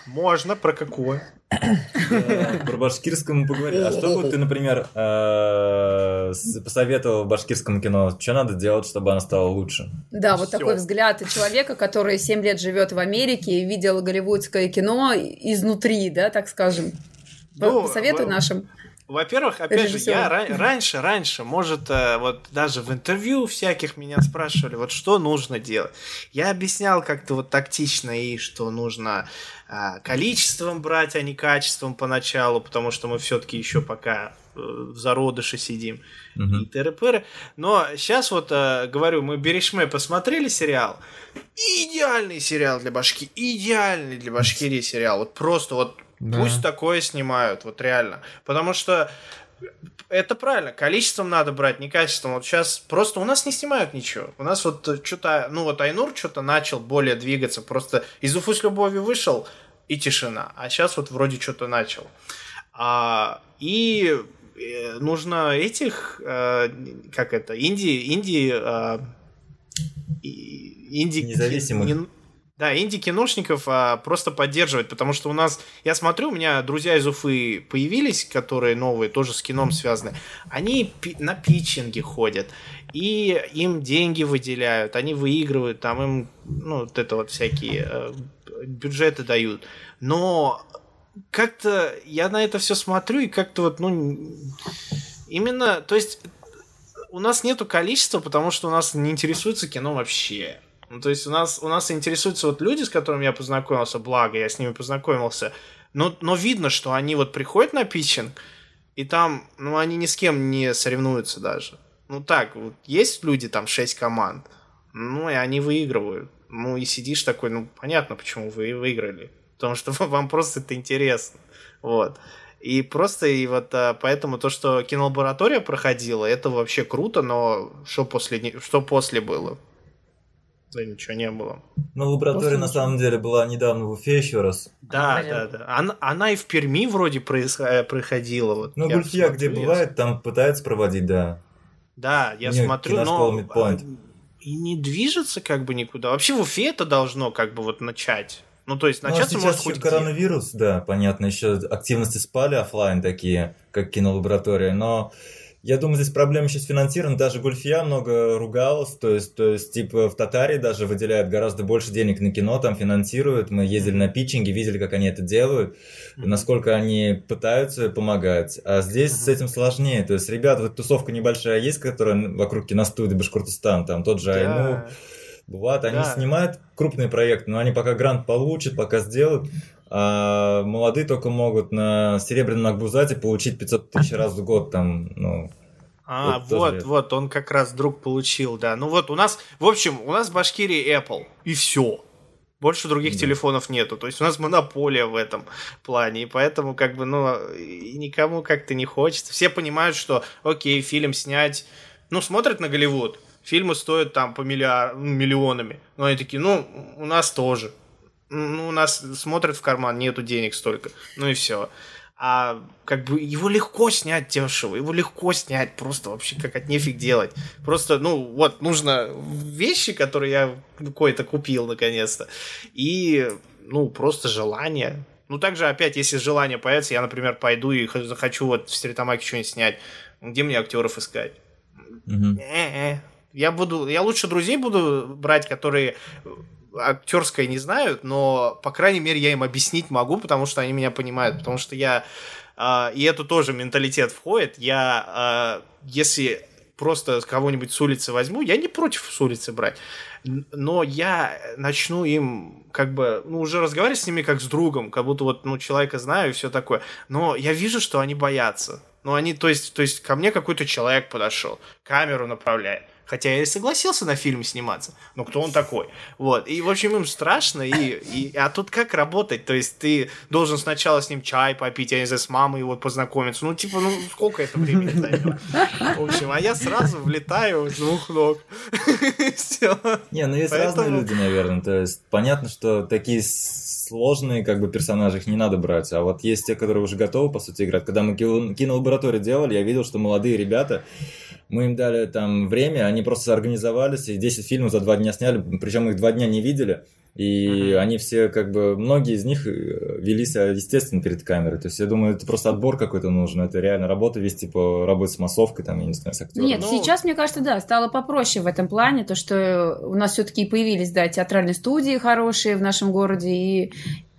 Можно, про какое? Э, Про башкирскому мы поговорили. А что бы ты, например, э, посоветовал башкирскому кино? Что надо делать, чтобы оно стало лучше? Да, вот такой взгляд человека, который 7 лет живет в Америке и видел голливудское кино изнутри, да, так скажем. Ну, Посоветуй во- нашим. Во-первых, опять же, Режиссёр. я ра- раньше, раньше, может, э, вот даже в интервью всяких меня спрашивали, вот что нужно делать. Я объяснял как-то вот тактично и что нужно а, количеством брать, а не качеством поначалу, потому что мы все-таки еще пока э, в зародыше сидим. и Мгм. тыры-пыры. Но сейчас вот, э, говорю, мы Берешме посмотрели сериал. Идеальный сериал для башки. Идеальный для Башкирии сериал. Вот просто вот Да. пусть такое снимают, вот реально. Потому что это правильно, количеством надо брать, не качеством. Вот сейчас просто у нас не снимают ничего. У нас вот что-то, ну вот Айнур что-то начал более двигаться. Просто из Уфы с любовью вышел и тишина. А сейчас вот вроде что-то начал. А, и э, нужно этих, э, как это, инди, инди, э, и- инди Независимых. не- да, инди-киношников а, просто поддерживать, потому что у нас, я смотрю, у меня друзья из Уфы появились, которые новые, тоже с кином связаны. Они пи- на питчинге ходят, и им деньги выделяют, они выигрывают, там им, ну, вот это вот всякие э, бюджеты дают. Но как-то я на это все смотрю, и как-то вот, ну, именно, то есть у нас нету количества, потому что у нас не интересуется кино вообще. Ну, то есть у нас, у нас интересуются вот люди, с которыми я познакомился, благо я с ними познакомился, но, но видно, что они вот приходят на питчинг, и там, ну, они ни с кем не соревнуются даже. Ну, так, вот есть люди, там, шесть команд, ну, и они выигрывают. Ну и сидишь такой, ну понятно, почему вы выиграли. Потому что <laughs> вам просто это интересно. Вот. И просто и вот а, поэтому то, что кинолаборатория проходила, это вообще круто, но что после, что после было? Да ничего не было. Ну, лаборатория на самом деле была недавно в Уфе еще раз. Да, да, да. Она, она и в Перми вроде происход- проходила. Вот ну, Гульфия, где бывает, там пытается проводить, да. Да, я Не, смотрю, но Midpoint. и не движется как бы никуда. Вообще в Уфе это должно как бы вот начать. Ну, то есть Ну, а начаться сейчас может хоть где. коронавирус, да, понятно, еще активности спали оффлайн такие, как кинолаборатория, но я думаю, здесь проблема еще с финансированием, даже Гульфия много ругалась, то есть, то есть, типа, в Татарии даже выделяют гораздо больше денег на кино, там финансируют, мы ездили на питчинги, видели, как они это делают, насколько они пытаются помогать, а здесь с этим сложнее, то есть, ребята, вот тусовка небольшая есть, которая вокруг киностудии Башкортостан, там тот же Айну, Да. Бывает, они Да. снимают крупные проекты, но они пока грант получат, пока сделают, а молодые только могут на серебряном Макбузате получить 500 тысяч раз в год, там, ну, А, Вот вот, тоже. вот, он как раз друг получил, да. Ну вот у нас, в общем, у нас в Башкирии Apple, и все. Больше других Да. телефонов нету. То есть у нас монополия в этом плане. И поэтому, как бы, ну, никому как-то не хочется. Все понимают, что, окей, фильм снять, ну, смотрят на Голливуд. Фильмы стоят там по миллиар... ну, миллионами. Но они такие, ну, у нас тоже. Ну, у нас смотрят в карман, нету денег столько. Ну и все. А как бы его легко снять дешево, его легко снять, просто вообще как от нефиг делать. Просто, ну, вот, нужно вещи, которые я кое-то купил наконец-то, и, ну, просто желание. Ну, также, опять, если желание появится, я, например, пойду и захочу вот в Стеретамаке что-нибудь снять, где мне актеров искать? Э-э. Я буду, я лучше друзей буду брать, которые актерское не знают, но, по крайней мере, я им объяснить могу, потому что они меня понимают, потому что я, а, и это тоже менталитет входит, я, а, если просто кого-нибудь с улицы возьму, я не против с улицы брать, но я начну им как бы, ну, уже разговаривать с ними как с другом, как будто вот, ну, человека знаю и все такое, но я вижу, что они боятся. Ну, они, то есть, то есть ко мне какой-то человек подошел, камеру направляет. Хотя я и согласился на фильме сниматься. Но кто он такой? Вот. И, в общем, им страшно. И, и, а тут как работать? То есть ты должен сначала с ним чай попить, я не знаю, с мамой его познакомиться. Ну, типа, ну, сколько это времени займет? В общем, а я сразу влетаю с двух ног. <laughs> Все. Не, ну есть разные люди, наверное, то есть понятно, что такие сложные как бы персонажи их не надо брать, а вот есть те, которые уже готовы, по сути, играть. Когда мы кино- кинолабораторию делали, я видел, что молодые ребята, мы им дали там время, они просто организовались и 10 фильмов за два дня сняли, причем их два дня не видели, и Мгм. они все как бы, многие из них э, вели себя естественно перед камерой, то есть я думаю, это просто отбор какой-то нужен, это реально работа вести по работе с массовкой, там, я не знаю, с актером. Нет, Ну- сейчас, мне кажется, да, стало попроще в этом плане, то, что у нас все-таки появились, да, театральные студии хорошие в нашем городе, и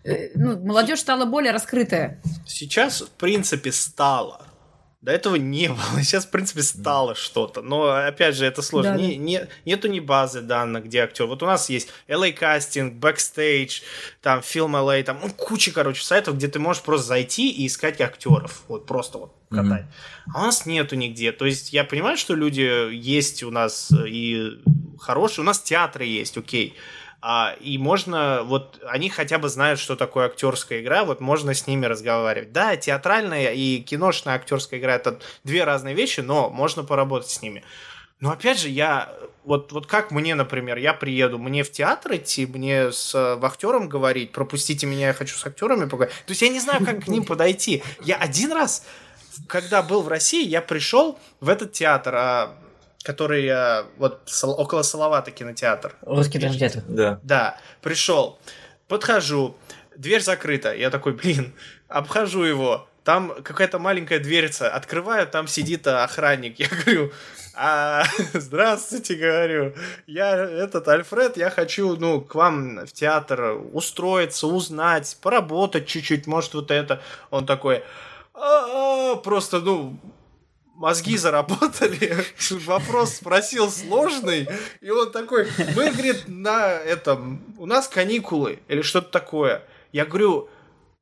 э, ну, молодежь стала более раскрытая. Сейчас, в принципе, стало. До этого не <laughs> было. Сейчас, в принципе, стало что-то. Но, опять же, это сложно. Да, да. Не- не- нету ни базы данных, где актер. Вот у нас есть LA кастинг, Backstage, там, Film LA, там, ну, куча, короче, сайтов, где ты можешь просто зайти и искать актеров. Вот просто вот катать. А у нас нету нигде. То есть я понимаю, что люди есть у нас э, и хорошие. У нас театры есть, окей. А, и можно, вот они хотя бы знают, что такое актерская игра, вот можно с ними разговаривать. Да, театральная и киношная актерская игра это две разные вещи, но можно поработать с ними. Но опять же, я вот, вот как мне, например, я приеду, мне в театр идти, мне с э, актером говорить, пропустите меня, я хочу с актерами поговорить. То есть я не знаю, как к ним подойти. Я один раз, когда был в России, я пришел в этот театр, а, который а, вот около Салавата кинотеатр. Русский драмтеатр. Да. Да, пришел, подхожу, дверь закрыта. Я такой, блин, обхожу его. Там какая-то маленькая дверца. Открываю, там сидит а, охранник. Я говорю, «А, <laughs> здравствуйте, говорю. Я этот Альфред, я хочу, ну, к вам в театр устроиться, узнать, поработать чуть-чуть, может, вот это. Он такой, «А, просто, ну, мозги заработали. <laughs> Вопрос спросил сложный. И он такой, мы, говорит, на этом, у нас каникулы или что-то такое. Я говорю,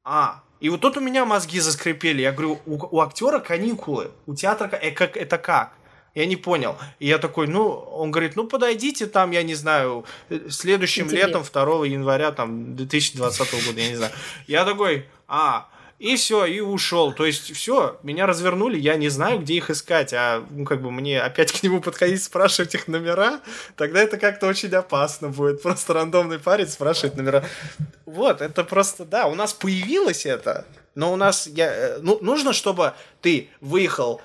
а, и вот тут у меня мозги заскрипели. Я говорю, у, у актера каникулы, у театра э, как, это как? Я не понял. И я такой, ну, он говорит, ну, подойдите там, я не знаю, э, следующим Сентябре. летом, 2 января, там, 2020 года, я не знаю. Я такой, а, и все, и ушел. То есть, все, меня развернули, я не знаю, где их искать. А, ну, как бы мне опять к нему подходить, спрашивать их номера, тогда это как-то очень опасно будет. Просто рандомный парень спрашивает номера. Вот, это просто, да, у нас появилось это, но у нас, я, э, ну, нужно, чтобы ты выехал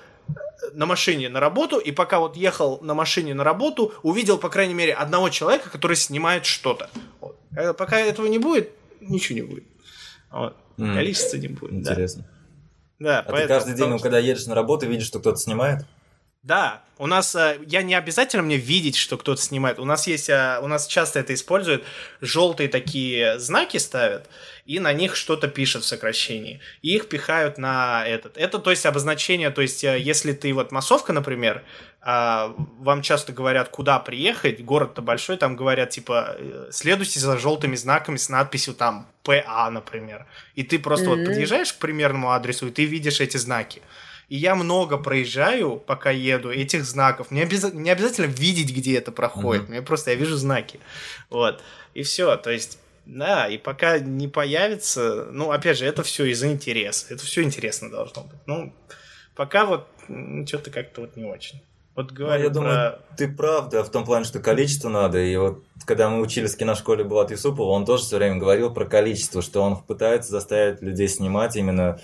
на машине на работу, и пока вот ехал на машине на работу, увидел, по крайней мере, одного человека, который снимает что-то. Вот. Э, Пока этого не будет, ничего не будет. Вот. М, Количества не будет. да. Интересно. Да, А ты поэтому, каждый день, потому что- когда едешь на работу, видишь, что кто-то снимает? Да, у нас э, я не обязательно мне видеть, что кто-то снимает. У нас есть, э, у нас часто это используют, желтые такие знаки ставят и на них что-то пишет в сокращении, и их пихают на этот. Это то есть обозначение, то есть э, если ты вот массовка, например, а, вам часто говорят, куда приехать, город-то большой, там говорят типа э, следуйте за желтыми знаками с надписью там ПА, например, и ты просто вот Мгм. подъезжаешь к примерному адресу и ты видишь эти знаки. И я много проезжаю, пока еду, этих знаков. Мне обяза- не обязательно видеть, где это проходит. Мне просто я вижу знаки. Вот. И все. То есть, да, и пока не появится, ну, опять же, это все из-за интереса. Это все интересно должно быть. Ну, пока вот что-то как-то вот не очень. Вот Ну, говорю я про... думаю, ты прав, да, в том плане, что количество надо. И вот когда мы учились в киношколе Булат Юсупова, он тоже все время говорил про количество, что он пытается заставить людей снимать именно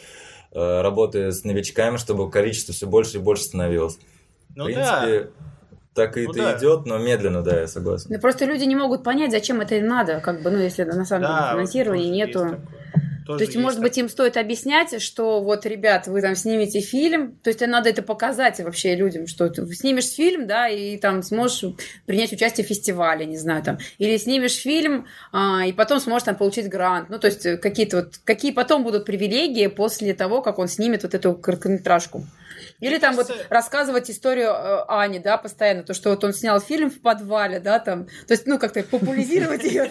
э, работая с новичками, чтобы количество все больше и больше становилось. Ну в да. принципе, так и Ну это да. идет, но медленно, да, я согласен. Ну, просто люди не могут понять, зачем это им надо, как бы, ну, если на самом Да, деле вот финансирования тоже нету. есть такое. Тоже То есть, может есть быть, им стоит объяснять, что вот, ребят, вы там снимете фильм, то есть надо это показать вообще людям, что ты снимешь фильм, да, и там сможешь принять участие в фестивале, не знаю, там, или снимешь фильм, а, и потом сможешь там получить грант, ну, то есть какие-то вот, какие потом будут привилегии после того, как он снимет вот эту короткометражку. Или там вот кажется- рассказывать историю э, Ани, да, постоянно, то, что вот он снял фильм в подвале, да, там, то есть, ну, как-то популяризировать ее,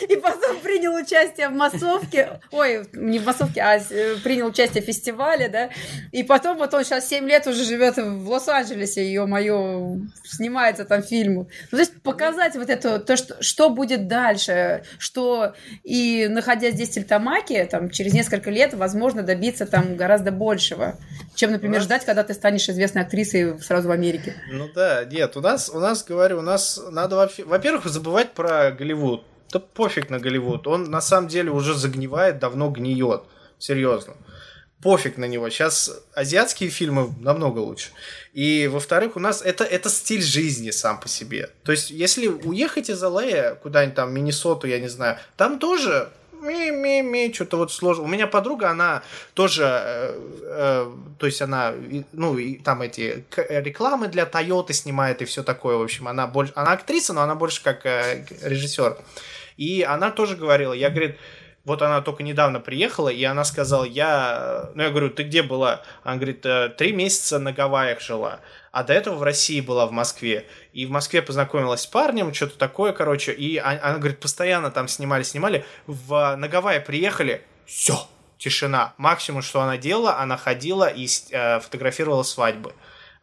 и потом принял участие в массовке, ой, не в массовке, а э, принял участие в фестивале, да, и потом вот он сейчас 7 лет уже живет в Лос-Анджелесе, ё-моё, снимается там фильм. Ну, то есть показать вот это, то, что, что будет дальше, что и находясь здесь в Тельтамаке, там, через несколько лет, возможно, добиться там гораздо большего, чем, например, нас- ждать, когда ты станешь известной актрисой сразу в Америке. Ну да, нет, у нас, у нас, говорю, у нас надо, вообще- во-первых, забывать про Голливуд. Да пофиг на Голливуд. Он на самом деле уже загнивает, давно гниет. Серьезно. Пофиг на него. Сейчас азиатские фильмы намного лучше. И, во-вторых, у нас это, это стиль жизни сам по себе. То есть, если уехать из Л.А. куда-нибудь там, Миннесоту, я не знаю, там тоже ми-ми-ми, что-то вот сложно. У меня подруга, она тоже, э, э, то есть она, ну, и там эти к- рекламы для Тойоты снимает и все такое, в общем, она больше, она актриса, но она больше как э, режиссер. И она тоже говорила, я, говорит, вот она только недавно приехала, и она сказала, я, ну, я говорю, ты где была? Она говорит, «Э, три месяца на Гавайях жила, а до этого в России была, в Москве. И в Москве познакомилась с парнем, что-то такое, короче, и а- она, говорит, постоянно там снимали, снимали, в, на Гавайи приехали, все, тишина. Максимум, что она делала, она ходила и э, фотографировала свадьбы.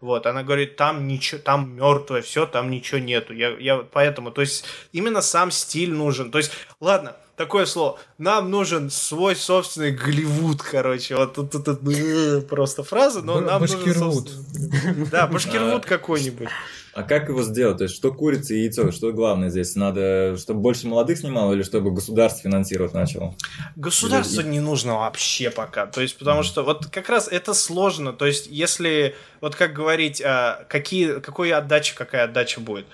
Вот, она говорит, там ничего, там мертвое, все, там ничего нету. Я, я поэтому, то есть, именно сам стиль нужен. То есть, ладно, такое слово, нам нужен свой собственный Голливуд, короче. Вот тут, тут, тут, <laughs> просто фраза, но Б- нам нужен Башкирвуд. собственный- Да, Башкирвуд какой-нибудь. А как его сделать? То есть, что курица и яйцо? Что главное здесь? Надо, чтобы больше молодых снимало или чтобы государство финансировать начало? Государству не нужно вообще пока. То есть, потому что вот как раз это сложно. То есть, если вот как говорить, а, какие, какой отдача, какая отдача будет.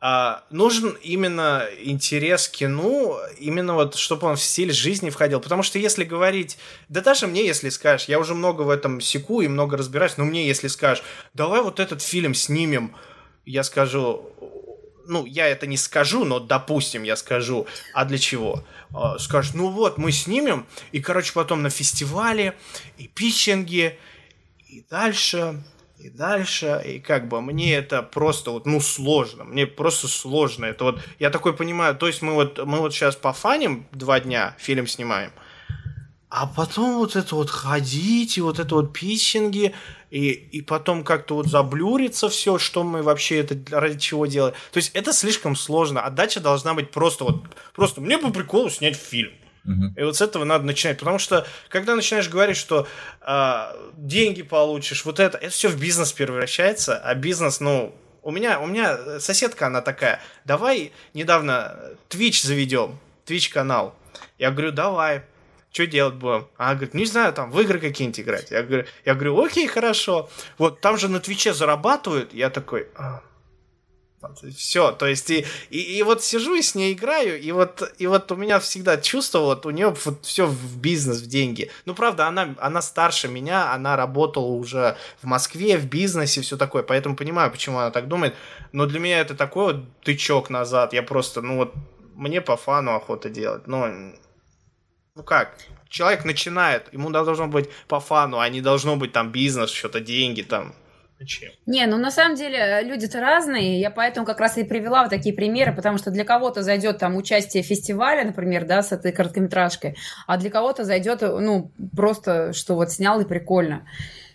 А, нужен именно интерес к кино, именно вот, чтобы он в стиль жизни входил. Потому что если говорить, да даже мне, если скажешь, я уже много в этом секу и много разбираюсь, но мне, если скажешь, давай вот этот фильм снимем, я скажу, ну, я это не скажу, но, допустим, я скажу, а для чего? А, Скажешь, ну вот, мы снимем, и, короче, потом на фестивале, и питчинги, и дальше, и дальше, и как бы мне это просто вот, ну, сложно, мне просто сложно, это вот, я такой понимаю, то есть мы вот, мы вот сейчас пофаним два дня, фильм снимаем, а потом вот это вот ходить, и вот это вот питчинги, и, и потом как-то вот заблюрится все, что мы вообще это ради чего делаем. То есть это слишком сложно. Отдача должна быть просто вот, просто мне по приколу снять фильм. И вот с этого надо начинать. Потому что, когда начинаешь говорить, что э, деньги получишь, вот это, это все в бизнес превращается, а бизнес, ну, у меня, у меня соседка, она такая, давай недавно Twitch заведем, Twitch канал. Я говорю, давай. Что делать будем? Она говорит, не знаю, там в игры какие-нибудь играть. Я говорю, я говорю, окей, хорошо. Вот там же на Твиче зарабатывают. Я такой, а, все, то есть и, и, и вот сижу и с ней играю, и вот, и вот у меня всегда чувство, вот у нее вот все в бизнес, в деньги. Ну, правда, она, она старше меня, она работала уже в Москве, в бизнесе, все такое, поэтому понимаю, почему она так думает. Но для меня это такой вот тычок назад, я просто, ну вот, мне по фану охота делать, но, ну как, человек начинает, ему должно быть по фану, а не должно быть там бизнес, что-то деньги там, чем. Не, ну на самом деле э, люди-то разные, я поэтому как раз и привела вот такие примеры, потому что для кого-то зайдет там участие в фестивале, например, да, с этой короткометражкой, а для кого-то зайдет, э, ну, просто, что вот снял и прикольно.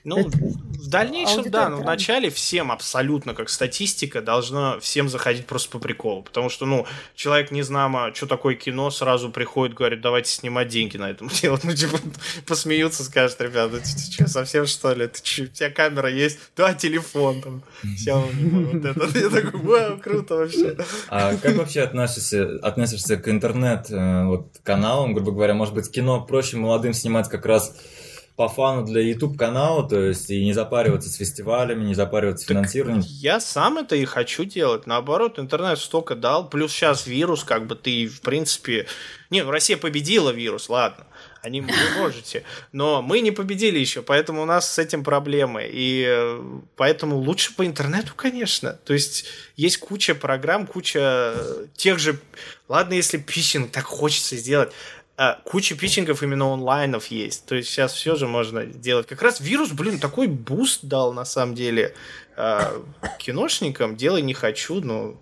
Ну, это... в дальнейшем, да, но в начале всем абсолютно, как статистика, должно всем заходить просто по приколу. Потому что, ну, человек, не знамо, что такое кино, сразу приходит, говорит, давайте снимать деньги на этом <laughs> делать. Ну, типа, посмеются, скажут, ребята, ты, что, совсем что ли? Ты что, у тебя камера есть? Да, телефон там. Xiaomi, вот это. Я такой, вау, круто вообще. А как вообще относишься, относишься к интернет-каналам, э, грубо говоря, может быть, кино проще молодым снимать как раз по фану для YouTube канала, то есть и не запариваться с фестивалями, не запариваться с финансированием. Я сам это и хочу делать. Наоборот, интернет столько дал, плюс сейчас вирус, как бы ты, в принципе... Не, ну Россия победила вирус, ладно. Они вы можете. Но мы не победили еще, поэтому у нас с этим проблемы. И э, поэтому лучше по интернету, конечно. То есть есть куча программ, куча тех же... Ладно, если питчинг так хочется сделать а, куча питчингов именно онлайнов есть. То есть сейчас все же можно делать. Как раз вирус, блин, такой буст дал на самом деле а, киношникам. Делай не хочу, но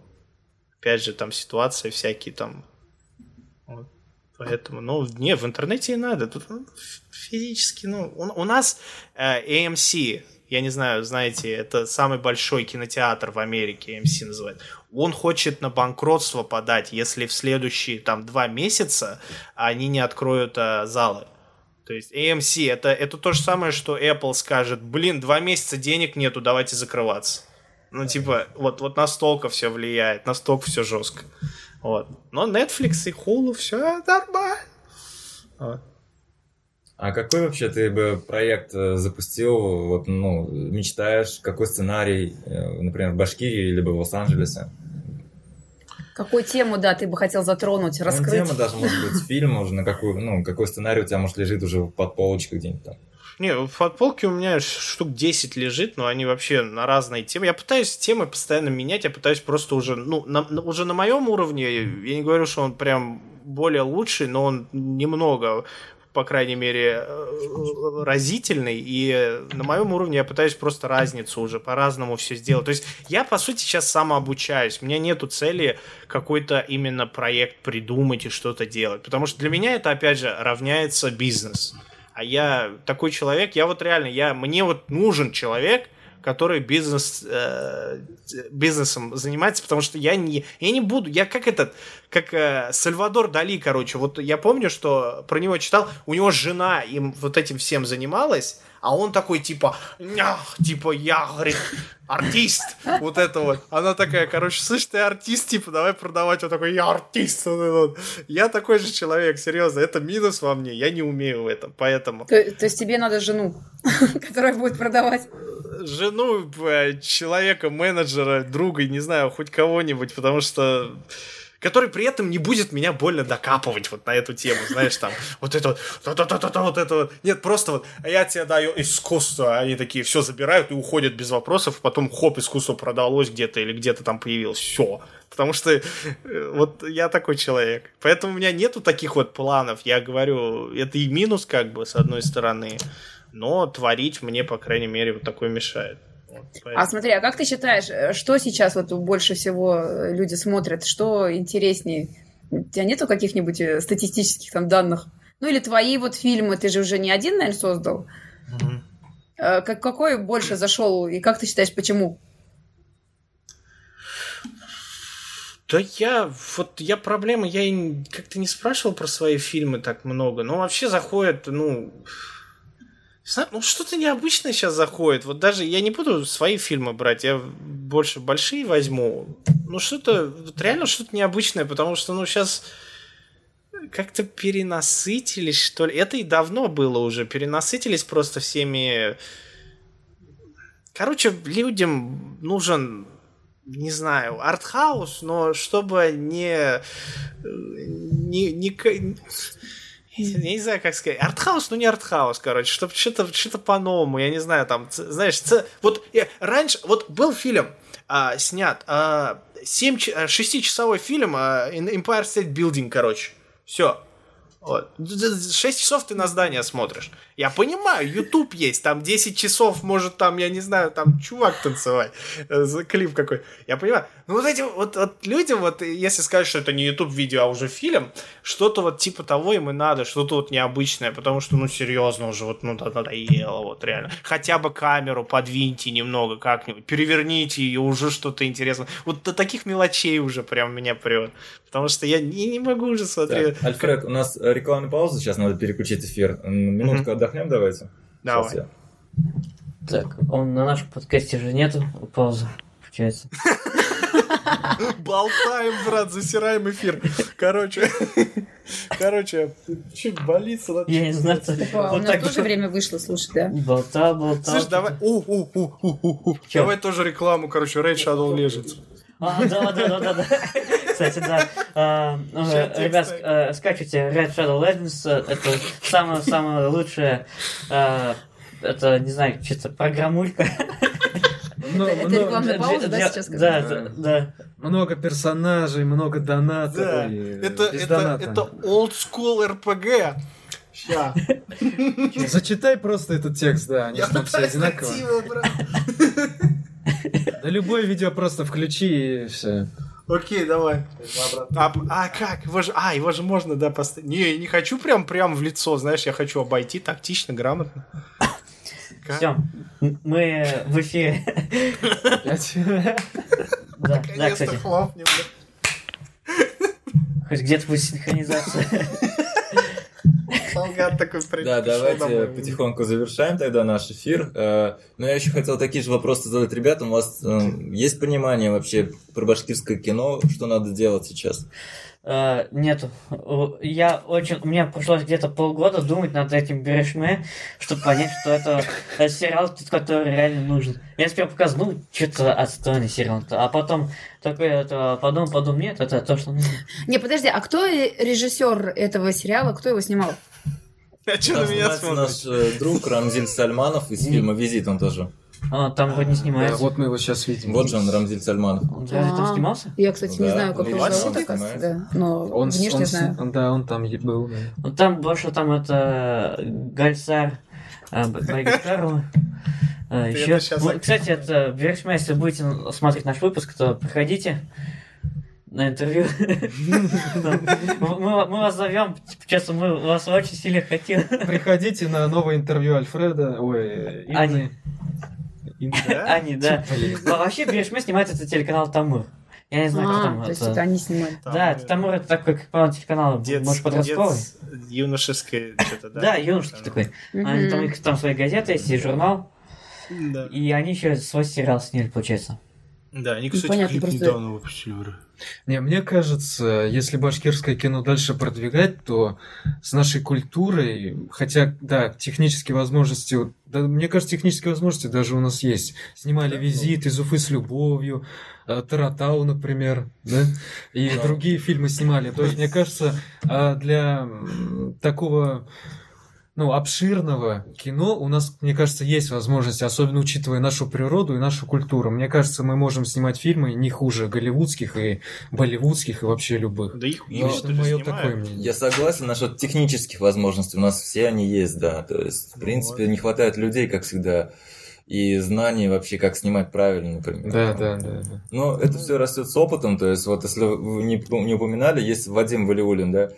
опять же там ситуации всякие там. Вот. Поэтому, ну, не, в интернете и надо. Тут ну, физически, ну, у, у нас э, AMC, я не знаю, знаете, это самый большой кинотеатр в Америке, AMC называют он хочет на банкротство подать, если в следующие там два месяца они не откроют а, залы. То есть AMC это, это то же самое, что Apple скажет, блин, два месяца денег нету, давайте закрываться. Ну, типа, вот, вот настолько все влияет, настолько все жестко. Вот. Но Netflix и Hulu все нормально. Вот. А какой вообще ты бы проект э, запустил, вот, ну, мечтаешь, какой сценарий, э, например, в Башкирии либо в Лос-Анджелесе? Какую тему, да, ты бы хотел затронуть, ну, раскрыть? Ну, тема даже может быть фильм, уже на какую, ну, какой сценарий у тебя, может, лежит уже под полочкой где-нибудь там. Не, в подполке у меня штук 10 лежит, но они вообще на разные темы. Я пытаюсь темы постоянно менять, я пытаюсь просто уже, ну, на, уже на моем уровне, я не говорю, что он прям более лучший, но он немного по крайней мере, э, разительный, и на моем уровне я пытаюсь просто разницу уже по-разному все сделать. То есть я, по сути, сейчас самообучаюсь. У меня нету цели какой-то именно проект придумать и что-то делать. Потому что для меня это, опять же, равняется бизнес. А я такой человек, я вот реально, я, мне вот нужен человек, который бизнес, э, бизнесом занимается, потому что я не, я не буду, я как этот, как э, Сальвадор Дали, короче, вот я помню, что про него читал, у него жена им вот этим всем занималась, а он такой, типа, нях, типа, я, говорит, артист, вот это вот. Она такая, короче, слышь, ты артист, типа, давай продавать. Он такой, я артист. Вот. Я такой же человек, серьезно, это минус во мне, я не умею в этом, поэтому... То, то есть тебе надо жену, <laughs> которая будет продавать? Жену, э, человека, менеджера, друга, не знаю, хоть кого-нибудь, потому что который при этом не будет меня больно докапывать вот на эту тему, знаешь, там, вот это вот, та-та-та-та, вот это вот. Нет, просто вот, а я тебе даю искусство, они такие все забирают и уходят без вопросов, потом хоп, искусство продалось где-то или где-то там появилось, все. Потому что э, вот я такой человек. Поэтому у меня нету таких вот планов. Я говорю, это и минус как бы с одной стороны, но творить мне, по крайней мере, вот такое мешает. А смотри, а как ты считаешь, э, что сейчас вот больше всего э, люди смотрят, что интереснее? У тебя нету каких-нибудь э, статистических там данных? Ну или твои вот фильмы, ты же уже не один, наверное, создал? Как, какой больше зашел, и как ты считаешь, почему? Да я, вот я проблема, я как-то не спрашивал про свои фильмы так много, но вообще заходит, ну, ну что-то необычное сейчас заходит. Вот даже я не буду свои фильмы брать, я больше большие возьму. Ну что-то, вот реально что-то необычное, потому что, ну, сейчас как-то перенасытились, что ли. Это и давно было уже, перенасытились просто всеми... Короче, людям нужен не знаю, артхаус, но чтобы не... не, не ка- я не знаю, как сказать. Артхаус, ну не артхаус, короче, чтобы что-то что по-новому, я не знаю, там, знаешь, ц- вот я, раньше, вот был фильм а, снят, а, 7, 6-часовой фильм а, Empire State Building, короче, все. Вот. 6 часов ты на здание смотришь. Я понимаю, YouTube есть, там 10 часов может там, я не знаю, там чувак танцевать, э, клип какой. Я понимаю. Ну вот этим вот, вот людям, вот если сказать, что это не YouTube видео, а уже фильм, что-то вот типа того им и надо, что-то вот необычное, потому что, ну серьезно уже, вот, ну да- надоело, вот реально. Хотя бы камеру подвиньте немного как-нибудь, переверните ее, уже что-то интересное. Вот до таких мелочей уже прям меня прет. Потому что я не, не могу уже смотреть. Так, Альфред, у нас рекламная пауза, сейчас надо переключить эфир. Минутку отдохнем давайте. Давай. Я. Так, он на нашем подкасте же нету паузы, получается. <laughs> Болтаем, брат, засираем эфир. Короче, <laughs> короче, чуть болится. Я не знаю, сделать. у нас тоже время вышло, слушай, да? Болтал, болтал. Слышь, давай. У, у, у, у, у, у. Чё? Давай тоже рекламу, короче, Raid Shadow Legends. А, да, да, да, да, да. <laughs> Кстати, да. А, ну, Ребят, э, скачивайте Red Shadow Legends. э, Это самое-самое лучшее. э, Это, не знаю, что-то программулька. Много- это рекламная пауза, да, сейчас Да, да, да. Много персонажей, много донатов. Это, old school RPG. Ща. Зачитай просто этот текст, да, они там все одинаковые. <laughs> найти его, брат. Да любое видео просто включи и все. Окей, давай. А, а как? Его же, а, его же можно, да, поставить. Не, я не хочу прям, прям в лицо, знаешь, я хочу обойти тактично, грамотно. Все, мы в эфире. Да, да, Наконец-то кстати, хлопнем, бля. хоть где-то будет синхронизация. Солгат такой Да, давайте потихоньку завершаем тогда наш эфир. Э, Но я еще хотел такие же вопросы задать ребятам. У вас э, есть понимание вообще про башкирское кино, что надо делать сейчас? Э, Нету. О, Я очень... Мне пришлось где-то полгода думать над этим Берешме, чтобы понять, что это э, сериал, который реально нужен. Я сперва показал, ну, что-то отстойный сериал. А потом такой это, подумал, подумал, нет, это то, что нужно. Не, подожди, а кто режиссер этого сериала? Кто его снимал? А что на меня смотришь? наш э, друг Рамзиль Сальманов из фильма «Визит», он тоже. А, там вроде не Да, снимается. вот мы его сейчас видим. Вот же он, Рамзиль Сальманов. Он разве там А. снимался? Я, кстати, не Да, знаю, как он зовут, да. Но Он, внешне он знаю. Да, он там был. да. Ну, там больше там это Гальсар э, Байгистарова. Э, Ты Еще... Кстати, это Берешме, если будете смотреть наш выпуск, то приходите на интервью. <laughs> Да. Мы вас зовем, честно, мы вас очень сильно хотим. Приходите на новое интервью Альфреда. Ой, Инны. Инны. <laughs> Да? Вообще Берешме снимает это телеканал Тамур. Я не знаю, кто А, там. то есть это- они снимали. Там, Да, э, Тамур это такой, как по телеканал, может, подростковый. юношеское что-то, да? Да, юношеский такой. Они, там, там свои газеты есть, и журнал. Да. И они еще свой сериал сняли, получается. Да, они, Ну, кстати, понятно, клип просто- недавно выпустили. Не, мне кажется, если башкирское кино дальше продвигать, то с нашей культурой, хотя, да, технические возможности, да, мне кажется, технические возможности даже у нас есть. Снимали «Визит», «Из Уфы с любовью», э, «Таратау», например, да, и Да. другие фильмы снимали. То есть, мне кажется, а, для такого ну, обширного кино у нас, мне кажется, есть возможности, особенно учитывая нашу природу и нашу культуру. Мне кажется, мы можем снимать фильмы не хуже голливудских и болливудских и вообще любых. Да их Ну, мое снимают? такое мнение. Я согласен насчет технических возможностей. У нас все они есть, да. То есть, в принципе, Вот. не хватает людей, как всегда. И знаний вообще, как снимать правильно, например. Да, да, да. да. Но это все растет с опытом. То есть, вот если вы не, не упоминали, есть Вадим Валиулин, да.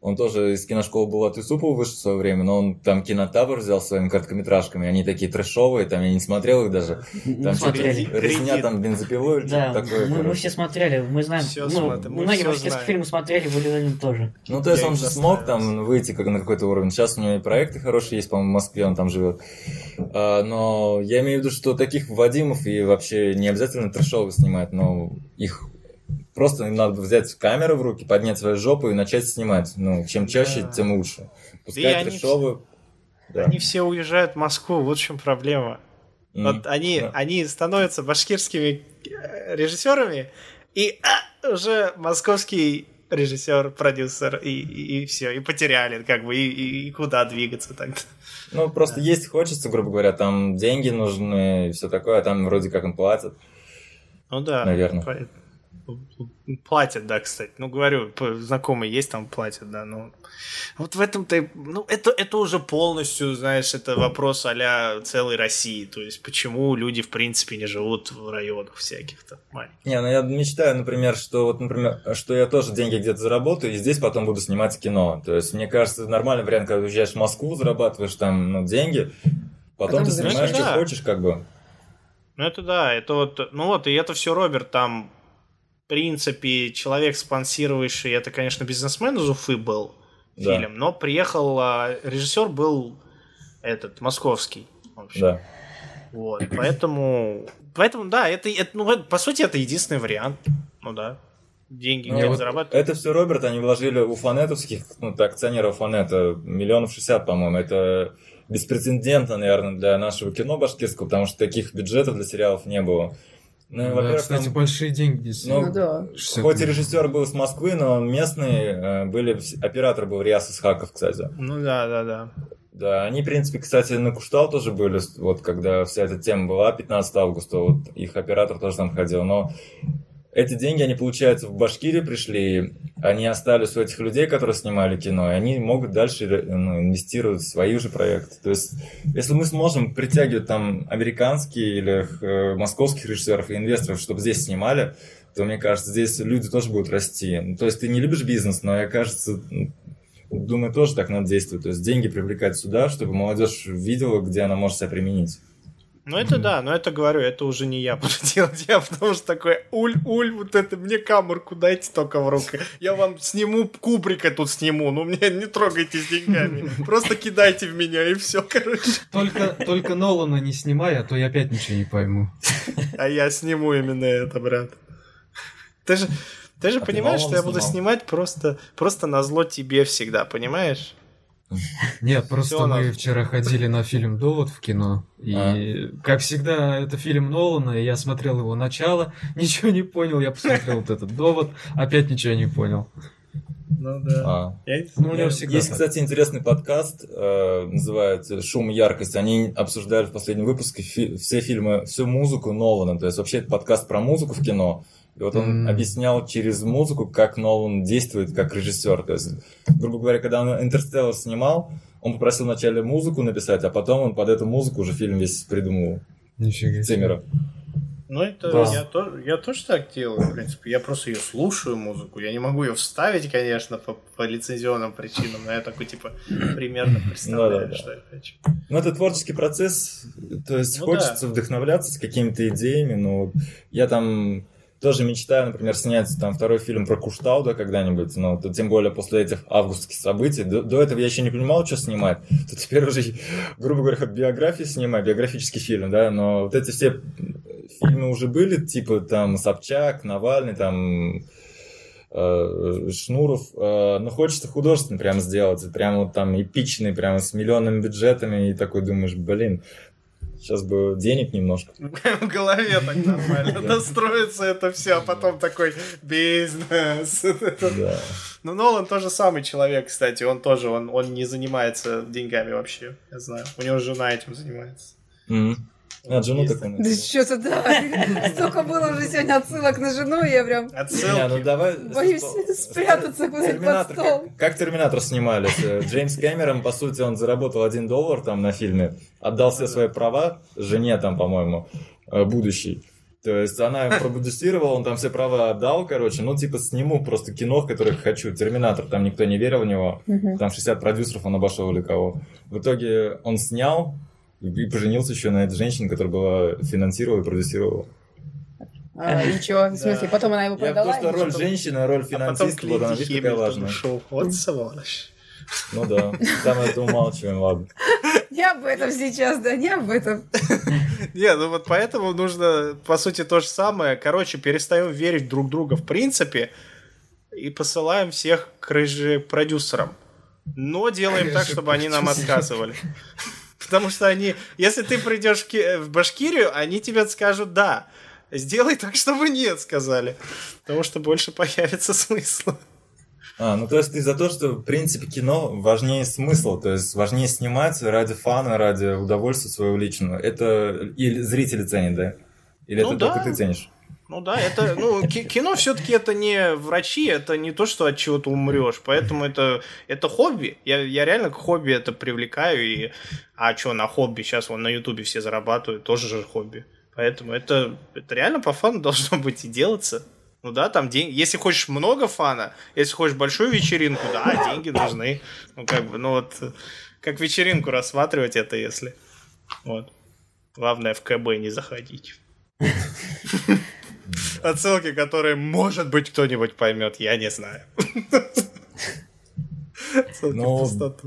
Он тоже из киношколы Булат Юсупова вышел в свое время, но он там кинотавр взял своими короткометражками. Они такие трэшовые, там я не смотрел их даже. Там смотрели. резня там бензопилой Да, такое. мы, мы все смотрели, мы знаем, Всё ну, смотрим, мы многие знаем. фильмы смотрели, Валерин тоже. Ну, то есть Я он же смог там выйти как на какой-то уровень. Сейчас у него и проекты хорошие есть, по-моему, в Москве он там живет. А, но я имею в виду, что таких Вадимов и вообще не обязательно трэшовых снимать, но их просто им надо взять камеру в руки, поднять свою жопу и начать снимать. Ну, чем чаще, Да. тем лучше. И Пускай они трэшовые... Да. Они все уезжают в Москву, вот в чем проблема. М. Вот они, Да. они становятся башкирскими э, режиссерами, и а, уже московский режиссер, продюсер, и, и, все, и потеряли, как бы, и, и- и куда двигаться тогда. Ну, просто есть хочется, грубо говоря, там деньги нужны и все такое, а там вроде как им платят. Ну да. Наверное. Платят, да, кстати. Ну, говорю, знакомые есть, там платят, да, но... Вот в этом-то, ну, это, это уже полностью, знаешь, это вопрос а целой России. То есть, почему люди, в принципе, не живут в районах всяких-то маленьких. Не, ну я мечтаю, например, что вот, например, что я тоже деньги где-то заработаю, и здесь потом буду снимать кино. То есть, мне кажется, нормальный вариант, когда уезжаешь в Москву, зарабатываешь там ну, деньги, потом, Потом ты снимаешь, занимаешься. что Да. хочешь, как бы. Ну, это да, это вот, ну вот, и это все Роберт там, принципе, человек, спонсировавший, это, конечно, бизнесмен из Уфы был Да. фильм, но приехал, а, режиссер был этот, московский. вообще. Да. Вот, поэтому, поэтому, да, это, это, ну, по сути, это единственный вариант, ну да, деньги Ну, вот зарабатывать. Это все Роберт, они вложили у фанетовских, ну, так, акционеров фанета, миллионов шестьдесят, по-моему. Это беспрецедентно, наверное, для нашего кино башкирского, потому что таких бюджетов для сериалов не было. Ну, Да, во-первых, кстати, там- большие деньги действительно. Ну, да. 60 Хоть и режиссер был с Москвы, но местные э, были... Оператор был Риас Исхаков, кстати. Ну да, да, да. Да, они, в принципе, кстати, на Куштал тоже были, вот когда вся эта тема была, 15 августа, вот их оператор тоже там ходил, но эти деньги, они, получается, в Башкирию пришли, они остались у этих людей, которые снимали кино, и они могут дальше ну, инвестировать в свои же проекты. То есть, если мы сможем притягивать там американские или э, московских режиссеров и инвесторов, чтобы здесь снимали, то, мне кажется, здесь люди тоже будут расти. То есть, ты не любишь бизнес, но, я кажется, думаю, тоже так надо действовать. То есть, деньги привлекать сюда, чтобы молодежь видела, где она может себя применить. Ну это да, но это говорю, это уже не я буду <laughs> делать, я потому что такой, уль, уль, вот это, мне камерку дайте только в руки, я вам сниму, Кубрика тут сниму, ну мне не трогайте с деньгами, <laughs> просто кидайте в меня и все, короче. Только, только Нолана не снимай, а то я опять ничего не пойму. А я сниму именно это, брат. Ты же, ты же А ты понимаешь, мало что я буду снимал? снимать просто, просто на зло тебе всегда, понимаешь? <laughs> Нет, просто Всё, мы надо. вчера ходили на фильм «Довод» в кино, и, А. как всегда, это фильм Нолана, и я смотрел его начало, <laughs> ничего не понял, я посмотрел вот этот «Довод», опять ничего не понял. Ну да. А. Ну, у него всегда Есть, так. кстати, интересный подкаст, э, называется «Шум и яркость». Они обсуждали в последнем выпуске фи- все фильмы, всю музыку Нолана. То есть вообще это подкаст про музыку в кино. И вот он М. объяснял через музыку, как Нолан действует как режиссер. То есть, грубо говоря, когда он «Интерстеллар» снимал, он попросил вначале музыку написать, а потом он под эту музыку уже фильм весь придумывал. Нифига себе. Циммера. Ну, это Да. я, тоже, я тоже так делаю, в принципе. Я просто ее слушаю, музыку. Я не могу ее вставить, конечно, по, по лицензионным причинам, но я такой, типа, примерно <laughs> представляю, Да-да-да. что я хочу. Ну, это творческий процесс, то есть Ну хочется вдохновляться с какими-то идеями, но я там тоже мечтаю, например, снять там второй фильм про Куштауда когда-нибудь, но то, тем более после этих августских событий. До, до этого я еще не понимал, что снимать, <laughs> то теперь уже, грубо говоря, биографии снимаю, биографический фильм, да, но вот эти все фильмы уже были, типа там Собчак, Навальный, там э, Шнуров, э, но хочется художественно прям сделать, прям вот там эпичный, прям с миллионными бюджетами, и такой думаешь, блин, сейчас бы денег немножко. <laughs> В голове так <laughs> нормально настроится это все, а потом такой бизнес. <laughs> Да. Ну, Нолан тоже самый человек, кстати. Он тоже, он, он не занимается деньгами вообще, я знаю. У него жена этим занимается. А, жену такой. Да что-то да. <laughs> Столько было уже сегодня отсылок на жену, и я прям Не, ну Отсылки. давай... боюсь <laughs> спрятаться куда-нибудь под стол. как, Терминатор снимали? Э, Джеймс Кэмерон, по сути, он заработал один доллар там на фильме, отдал все свои права жене там, по-моему, э, будущей. То есть она <laughs> продюсировала, он там все права отдал, короче, ну типа сниму просто кино, в которое хочу. Терминатор, там никто не верил в него. Там 60 продюсеров он обошел или кого. В итоге он снял и поженился еще на этой женщине, которая была финансировала и продюсировала. А, и чё? В смысле, потом она его Я продала? просто или роль что? женщины, роль А потом финансиста, вот она, видишь, какая важная. ушел. Вот сволочь. Ну да, там это умалчиваем, ладно. Не об этом сейчас, да, не об этом. Не, ну вот поэтому нужно, по сути, то же самое. Короче, перестаем верить друг в друга в принципе и посылаем всех к продюсерам. Но делаем так, чтобы они нам отказывали. Потому что они, если ты придешь в Ки- в Башкирию, они тебе скажут да. Сделай так, чтобы нет, сказали. Потому что больше появится смысла. А, ну то есть ты за то, что в принципе кино важнее смысла, то есть важнее снимать ради фана, ради удовольствия своего личного. Это и зрители ценят, да? Или Ну это да. только ты ценишь? Ну да, это, ну, ки- кино все-таки это не врачи, это не то, что от чего ты умрешь, поэтому это, это хобби. Я, я реально к хобби это привлекаю, и, а что, на хобби, сейчас вон на ютубе все зарабатывают, тоже же хобби. Поэтому это, это реально по фану <laughs> должно быть и делаться. Ну да, там деньги. Если хочешь много фана, если хочешь большую вечеринку, да, деньги нужны. Ну как бы, ну вот, как вечеринку рассматривать это, если. Вот. Главное в КБ не заходить. <laughs> Отсылки, которые, может быть, кто-нибудь поймет, я не знаю. Ну,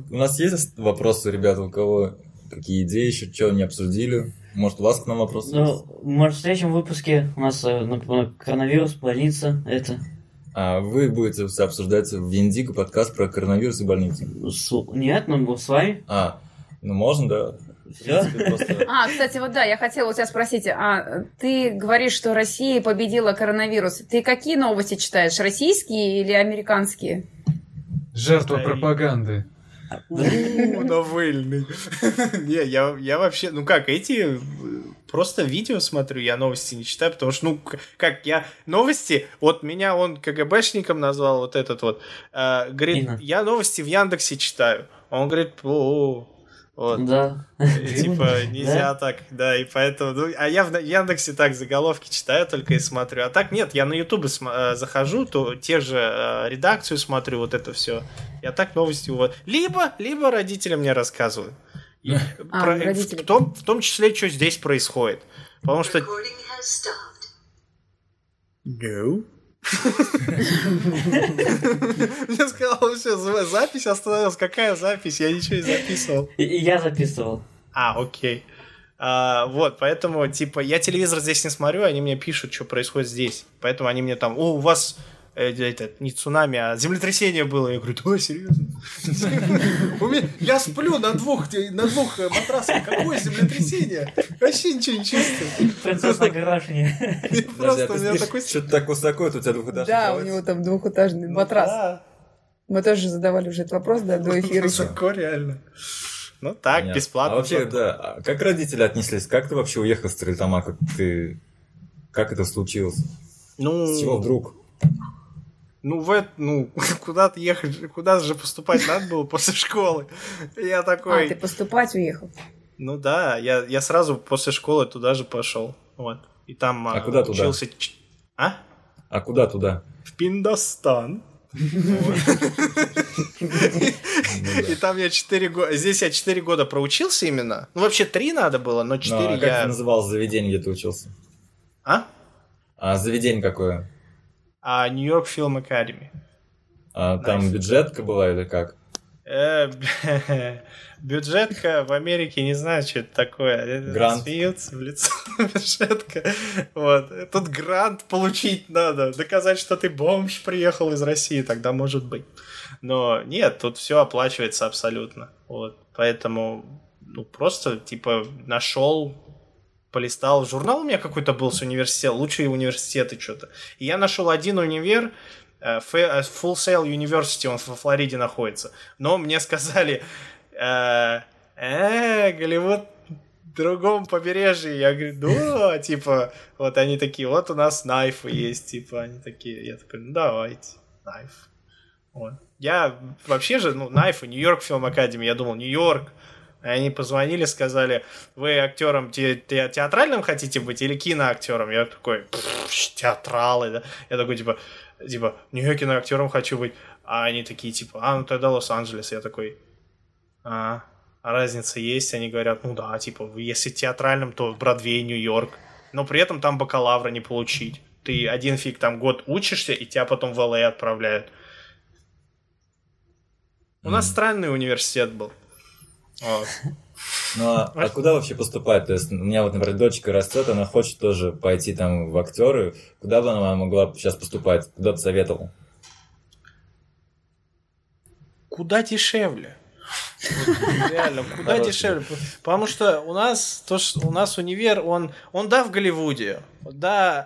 у нас есть вопросы, ребята, у кого какие идеи еще, что не обсудили? Может, у вас к нам вопросы есть? Ну, может, в следующем выпуске у нас, э, коронавирус, больница, это... А вы будете обсуждать в Индиго подкаст про коронавирус и больницу. с- Нет, ну, с вами. А, ну можно, да. Все? просто- <laughs> А, кстати, вот да, я хотела у тебя спросить, а ты говоришь, что Россия победила коронавирус. Ты какие новости читаешь, российские или американские? Жертва Ай. пропаганды. <laughs> У, Навыльный. <laughs> Не, я, я вообще, ну как, эти э, просто видео смотрю, я новости не читаю, потому что, ну, как, я новости, вот меня он КГБшником назвал, вот этот вот, э, говорит, я новости в Яндексе читаю. Он говорит, о, вот. Да. И, Типа, <laughs> нельзя так, да, и поэтому... ну, а я в Яндексе так заголовки читаю только и смотрю. А так нет, я на Ютубе см- э, захожу, то те же э, редакцию смотрю, вот это все. Я так новости... ува- Либо, либо родители мне рассказывают. И А, про- родители. в, том, в том числе, что здесь происходит. Потому что... Recording has stopped. No. Мне сказал, все, запись остановилась. Какая запись? Я ничего не записывал. Я записывал. А, окей. А, вот, поэтому, типа, я телевизор здесь не смотрю, они мне пишут, что происходит здесь. Поэтому они мне там, о, у вас это, не цунами, а землетрясение было. Я говорю, ой, серьезно? Я сплю на двух, на двух э, матрасах. Какое землетрясение? Вообще ничего не чувствую. Принцесса. Подожди, а Просто у меня такой... что-то так высоко, это у тебя двухэтажный Да, у него там двухэтажный Ну матрас. да, Мы тоже задавали уже этот вопрос, да, до эфира еще. Высоко реально. Ну так, Понятно. бесплатно. А вообще, да, а как родители отнеслись? Как ты вообще уехал с Стрельтома? Как ты... Как это случилось? Ну, С чего вдруг? Ну, в это, ну, <laughs> куда-то ехать, куда же поступать надо было после школы. Я А, такой, ты поступать уехал? ну да, я, я сразу после школы туда же пошел. Вот. И там А а, куда туда? учился... ч- А? А куда туда? В Пиндостан. Вот. И там я 4 года... Здесь я 4 года проучился именно. Ну, вообще 3 надо было, но Ну, 4 а как я... ты называл заведение, где ты учился? А? А заведение какое? А Нью-Йорк Фильм Академи. А, там бюджетка была или как? Э, <laughs> Бюджетка в Америке не знаю, что это такое. Грант. Смеются в лицо <laughs> бюджетка. Вот. Тут грант получить надо. Доказать, что ты бомж приехал из России, тогда может быть. Но нет, тут все оплачивается абсолютно. Вот. Поэтому ну, просто, типа, нашел, полистал. Журнал у меня какой-то был с университета, лучшие университеты что-то. И я нашел один универ, э, э, Full Sail University, он во Флориде находится. Но мне сказали, э, э, Голливуд другом побережье. Я говорю, да, типа, вот они такие, вот у нас найфы есть, типа, они такие, я такой, ну давайте, найф. Вот. Я вообще же, ну, найфы, Нью-Йорк Фильм Академи, я думал, Нью-Йорк, И они позвонили, сказали, вы актером те, те, театральным хотите быть или киноактером? Я такой, театралы, да? Я такой, типа, типа, не, я киноактером хочу быть. А они такие, типа, а, ну тогда Лос-Анджелес. Я такой, а, а разница есть? Они говорят, ну да, типа, если театральным, то Бродвей, Нью-Йорк. Но при этом там бакалавра не получить. Ты один фиг там год учишься, и тебя потом в ЛА отправляют. У нас странный университет был. <laughs> Ну а, а куда вообще поступать? То есть у меня вот, например, дочка растет, она хочет тоже пойти там в актеры. Куда бы она могла сейчас поступать? Куда бы советовал? Куда дешевле? <laughs> Реально, куда дешевле? Потому что у нас, то, что у нас универ, он, он да в Голливуде, да,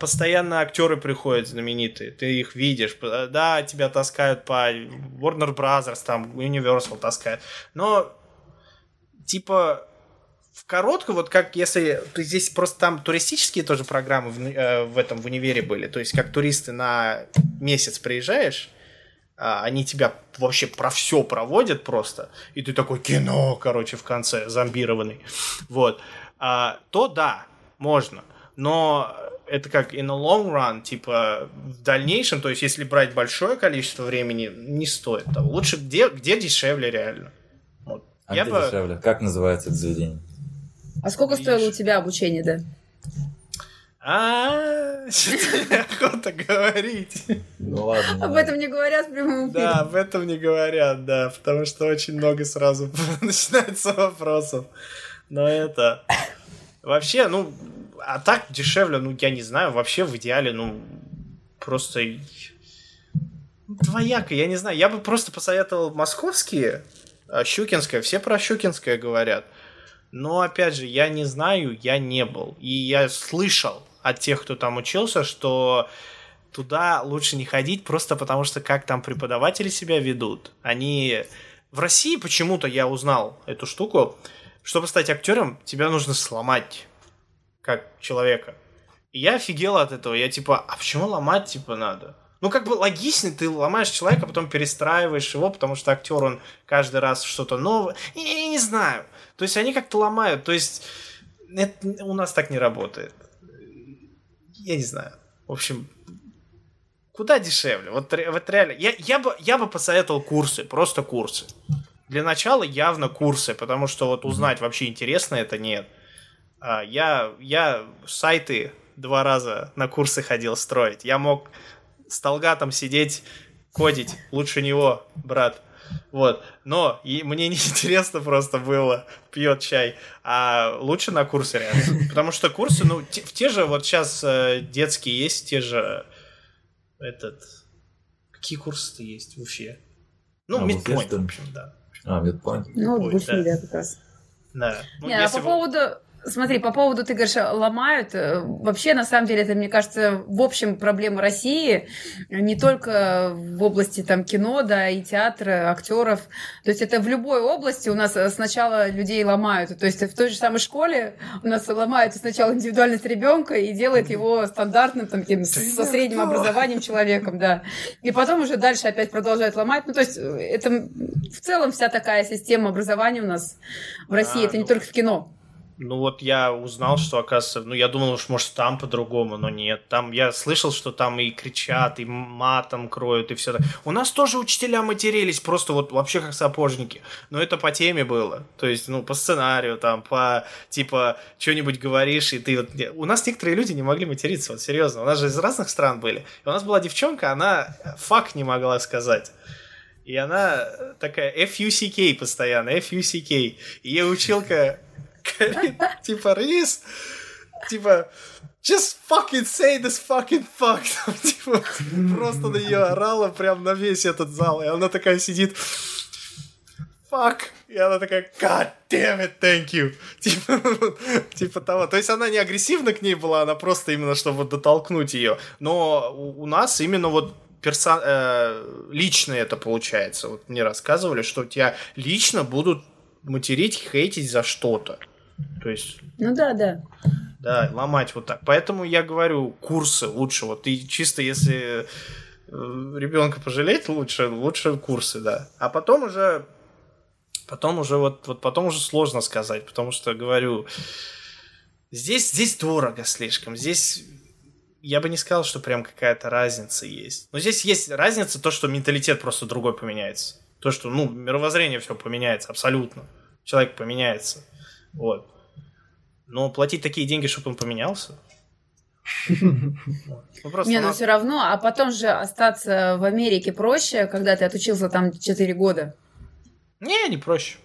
постоянно актеры приходят знаменитые, ты их видишь, да, тебя таскают по Warner Brothers, там Universal таскают, но типа в короткую, вот как если здесь просто там туристические тоже программы в, э, в этом в универе были, то есть как туристы на месяц приезжаешь, а, они тебя вообще про все проводят просто, и ты такой кино, короче, в конце, зомбированный, вот, а, то да, можно, но это как in the long run, типа в дальнейшем, то есть если брать большое количество времени, не стоит того. Лучше где, где дешевле реально. Вот. А Я где бы... дешевле? Как называется это заведение? А сколько Видишь? стоило у тебя обучение, да? А, что-то говорить. Ну ладно. Об этом не говорят в прямом эфире. Да, об этом не говорят, да, потому что очень много сразу <laughs> начинается вопросов. Но это... Вообще, ну, а так дешевле, ну, я не знаю, вообще в идеале, ну, просто двояко, я не знаю. Я бы просто посоветовал московские, а Щукинское, все про Щукинское говорят. Но, опять же, я не знаю, я не был. И я слышал от тех, кто там учился, что туда лучше не ходить просто потому, что как там преподаватели себя ведут. Они... В России почему-то я узнал эту штуку. Чтобы стать актером, тебя нужно сломать как человека. И я офигел от этого. Я типа, а почему ломать типа надо? Ну, как бы логично, ты ломаешь человека, потом перестраиваешь его, потому что актер, он каждый раз что-то новое. Я, я не знаю. То есть они как-то ломают. То есть это у нас так не работает я не знаю. В общем, куда дешевле? Вот, вот реально, я, я, бы, я бы посоветовал курсы, просто курсы. Для начала явно курсы, потому что вот узнать вообще интересно это нет. А, я, я сайты два раза на курсы ходил строить. Я мог с Талгатом сидеть, кодить лучше него, брат. Вот. Но и мне <laughs> не интересно просто было, пьет чай. А лучше на курсы реально. Потому что курсы, ну, те, те же, вот сейчас э, детские есть, те же этот... Какие курсы-то есть в Уфе? Ну, а, Midpoint, в общем, да. А, Midpoint. Ну, вот в Уфе, да, как раз. Да. Ну, не, а по поводу Смотри, по поводу, ты говоришь, ломают. Э, вообще, на самом деле, это, мне кажется, в общем проблема России, не только в области там кино, да, и театра, актеров. То есть это в любой области у нас сначала людей ломают. То есть в той же самой школе у нас ломают сначала индивидуальность ребенка и делает его стандартным, там, таким, со средним образованием человеком, да. И потом уже дальше опять продолжают ломать. Ну, то есть это в целом вся такая система образования у нас в России. А, это не ну... только в кино. Ну вот я узнал, что оказывается, ну я думал, что может там по-другому, но нет. Там я слышал, что там и кричат, и матом кроют, и все так. У нас тоже учителя матерились, просто вот вообще как сапожники. Но это по теме было. То есть, ну, по сценарию, там, по типа, что-нибудь говоришь, и ты вот. У нас некоторые люди не могли материться, вот серьезно. У нас же из разных стран были. И у нас была девчонка, она фак не могла сказать. И она такая FUCK постоянно, FUCK. И ее училка типа, Рис, типа, just fucking say this fucking fuck. <laughs> типа, просто на нее орала прям на весь этот зал. И она такая сидит, fuck. И она такая, god damn it, thank you. Типа, <laughs> типа того. То есть она не агрессивно к ней была, она просто именно, чтобы дотолкнуть ее. Но у нас именно вот персон... э, лично это получается. Вот мне рассказывали, что тебя лично будут материть, хейтить за что-то. То есть... Ну да, да. Да, ломать вот так. Поэтому я говорю, курсы лучше. Вот и чисто если э, ребенка пожалеть лучше, лучше курсы, да. А потом уже Потом уже вот, вот потом уже сложно сказать, потому что, говорю, здесь, здесь дорого слишком, здесь я бы не сказал, что прям какая-то разница есть. Но здесь есть разница, то, что менталитет просто другой поменяется. То, что, ну, мировоззрение все поменяется абсолютно. Человек поменяется. Вот. Но платить такие деньги, чтобы он поменялся, ну, Не, но надо- все равно, а потом же остаться в Америке проще, когда ты отучился там 4 года. Не, не проще.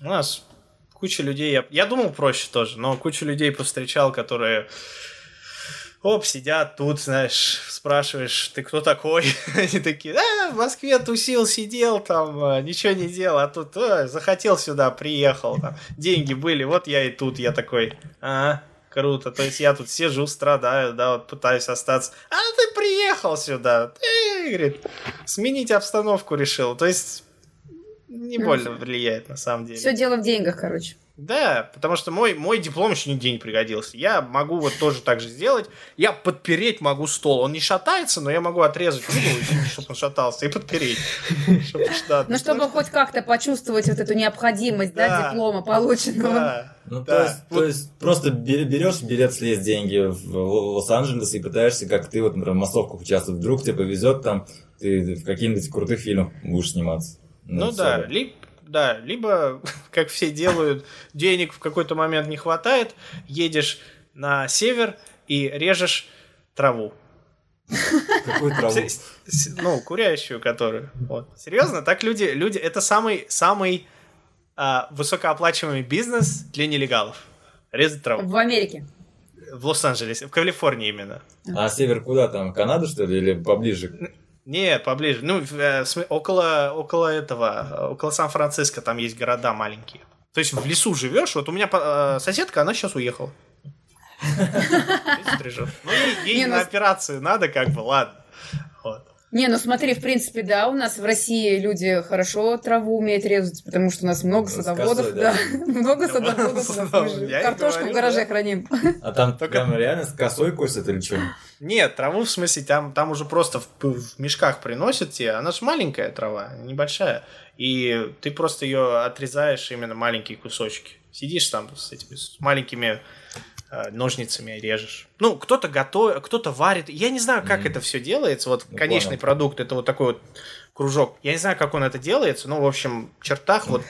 У нас куча людей, я, я думал проще тоже, но куча людей повстречал, которые оп, сидят тут, знаешь, спрашиваешь, ты кто такой? <laughs> Они такие, а, в Москве тусил, сидел там, а, ничего не делал, а тут а, захотел сюда, приехал, там, деньги были, вот я и тут, я такой, а, круто, то есть я тут сижу, страдаю, да, вот пытаюсь остаться, а ты приехал сюда, ты, говорит, сменить обстановку решил, то есть не больно влияет на самом деле. Все дело в деньгах, короче. Да, потому что мой, мой диплом еще нигде не пригодился. Я могу вот тоже так же сделать. Я подпереть могу стол. Он не шатается, но я могу отрезать угол, чтобы он шатался, и подпереть. Ну, чтобы хоть как-то почувствовать вот эту необходимость, да, диплома полученного. Да. Ну, Да. то, есть, Вот. то есть просто бе- берешь билет слезть деньги в Лос-Анджелес и пытаешься, как ты, вот, например, в массовках участвовать. Вдруг тебе повезет, там, ты в каких-нибудь крутых фильмах будешь сниматься. Ну всё. да, либо, да, либо, как все делают, денег в какой-то момент не хватает, едешь на север и режешь траву. Какую траву? Ну, курящую, которую. Вот. Серьезно, так люди, люди, это самый, самый а, высокооплачиваемый бизнес для нелегалов. Резать траву. В Америке. В Лос-Анджелесе, в Калифорнии именно. А север куда там? Канада, что ли, или поближе? Нет, поближе. Ну, э, около, около этого, э, около Сан-Франциско там есть города маленькие. То есть в лесу живешь. Вот у меня э, соседка, она сейчас уехала. <laughs> Ну, ей, ну на операцию надо, как бы, ладно. Вот. Не, ну смотри, в принципе, да, у нас в России люди хорошо траву умеют резать, потому что у нас много садоводов, косой, да, да. <laughs> много садоводов, картошку в гараже храним. А там Только- прям реально с косой косят или что? Нет, траву в смысле, там, там уже просто в, в мешках приносят тебе. Она же маленькая трава, небольшая. И ты просто ее отрезаешь именно маленькие кусочки. Сидишь там с этими с маленькими ножницами и режешь. Ну, кто-то готовит, кто-то варит. Я не знаю, как Мгм. это все делается. Вот Ну, конечный понял. продукт это вот такой вот кружок. Я не знаю, как он это делается, но в общем в чертах вот.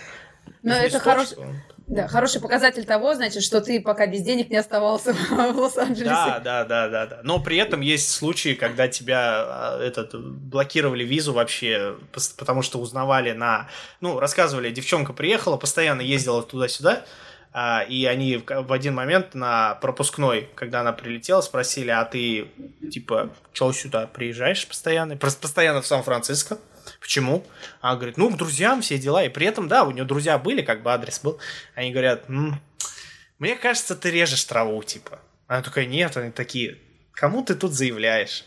Но это листочка хорош- он- Да, хороший показатель того, значит, что ты пока без денег не оставался <laughs> в Лос-Анджелесе. Да, да, да, да, да. Но при этом есть случаи, когда тебя а, этот блокировали визу вообще, потому что узнавали на, ну рассказывали, девчонка приехала, постоянно ездила туда-сюда, и они в, один момент на пропускной, когда она прилетела, спросили, а ты типа чего сюда приезжаешь постоянно, просто постоянно в Сан-Франциско? Почему? Она говорит, ну, к друзьям все дела. И при этом, да, у нее друзья были, как бы адрес был. Они говорят, «М, мне кажется, ты режешь траву, типа. Она такая, нет, они такие, кому ты тут заявляешь?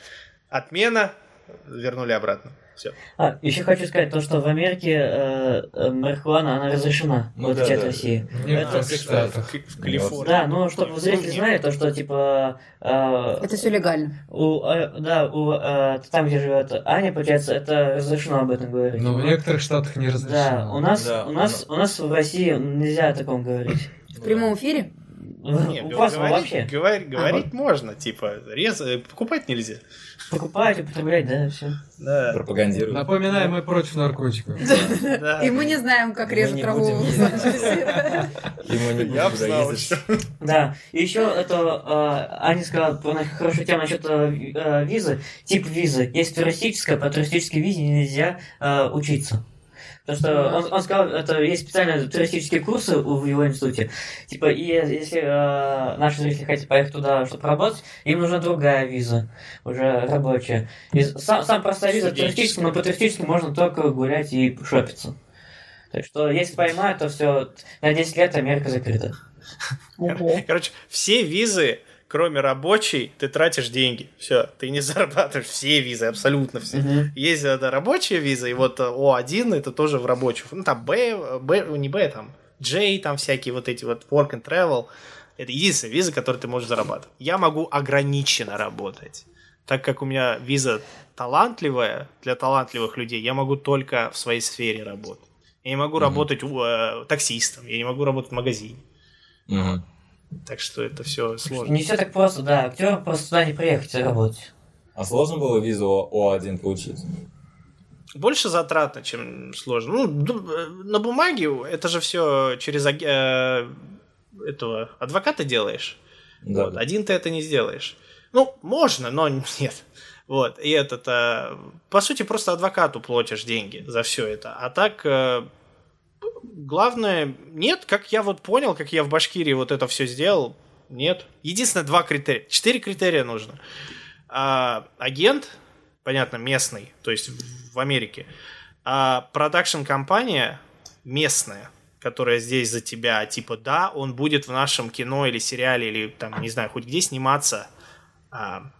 Отмена, вернули обратно. Все. А, еще хочу сказать то, что в Америке э, э, марихуана, она разрешена, Ну в да, отличие от да. России. В некоторых Это- штатах. В Калифорнии. Да, ну, чтобы зрители знали, то, что, типа, э, Это все легально. у, э, да, у, э, там, где живет Аня, получается, это разрешено об этом говорить. Но в некоторых штатах не разрешено. Да, у нас, Да, у нас, у нас в России нельзя о таком говорить. В прямом эфире? Не, У г- вас говорить, вообще говорить, говорить можно, типа, рез, покупать нельзя. покупать, употреблять, да, все. Да, Пропагандируют. Напоминаем, мы против наркотиков. да. И мы не знаем, как режут траву в. <laughs> И мы не Я знал, Да, и еще это э, Аня сказала хорошую тему насчет ви- э, визы. Тип визы. Есть туристическая, по туристической визе нельзя учиться. Потому что он, он сказал, это есть специальные туристические курсы у- в его институте. Типа, и если э, наши зрители хотят поехать туда, чтобы работать, им нужна другая виза, уже рабочая. И сам, сам простая виза туристическая, но по туристической можно только гулять и шопиться. Так что, если поймают, то все, на 10 лет Америка закрыта. Короче, все визы, кроме рабочей, ты тратишь деньги. Все, ты не <laughs> зарабатываешь все визы, абсолютно все. Мгм. Есть это рабочая виза, и вот э, О1 это тоже в рабочих. Ну, там Б, Б, не Б, там J, там всякие вот эти вот work and travel. Это единственная виза, которую ты можешь зарабатывать. Я могу ограниченно работать. Так как у меня виза талантливая, для талантливых людей, я могу только в своей сфере работать. Я не могу Мгм. работать э, таксистом, я не могу работать в магазине. Мгм. Так что это все сложно. Не все так просто, да. Актер просто туда не приехать и работать. А сложно было визу О1 получить? Больше затратно, чем сложно. Ну, э, на бумаге это же все через э, этого адвоката делаешь. Да. Вот. Один ты это не сделаешь. Ну, можно, но <laughs> нет. Вот. И этот, э, по сути, просто адвокату платишь деньги за все это. А так, э, главное, нет, как я вот понял, как я в Башкирии вот это все сделал, нет. Единственное, два критерия. Четыре критерия нужно. А, агент, понятно, местный, то есть в- Америке. А продакшн-компания местная, которая здесь за тебя, типа, да, он будет в нашем кино или сериале, или там, не знаю, хоть где сниматься. А,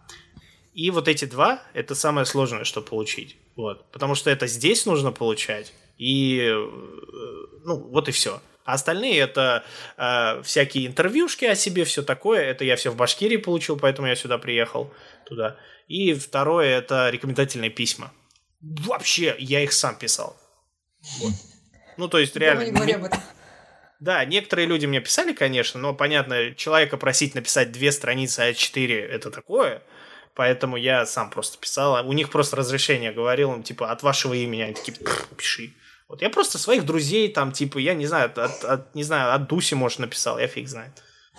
и вот эти два, это самое сложное, что получить. Вот. Потому что это здесь нужно получать. И, э, ну, вот и все. А остальные это э, всякие интервьюшки о себе, все такое. Это я все в Башкирии получил, поэтому я сюда приехал туда. И второе это рекомендательные письма. Вообще, я их сам писал. Вот. Ну, то есть, реально. Не. Да, некоторые люди мне писали, конечно, но, понятно, человека просить написать две страницы А4 это такое, поэтому я сам просто писал. а У них просто разрешение говорил, им, типа, от вашего имени, они такие, «Пф, пиши. Вот я просто своих друзей там, типа, я не знаю, от, от- не знаю, от Дуси, может, написал, я фиг знает. <laughs>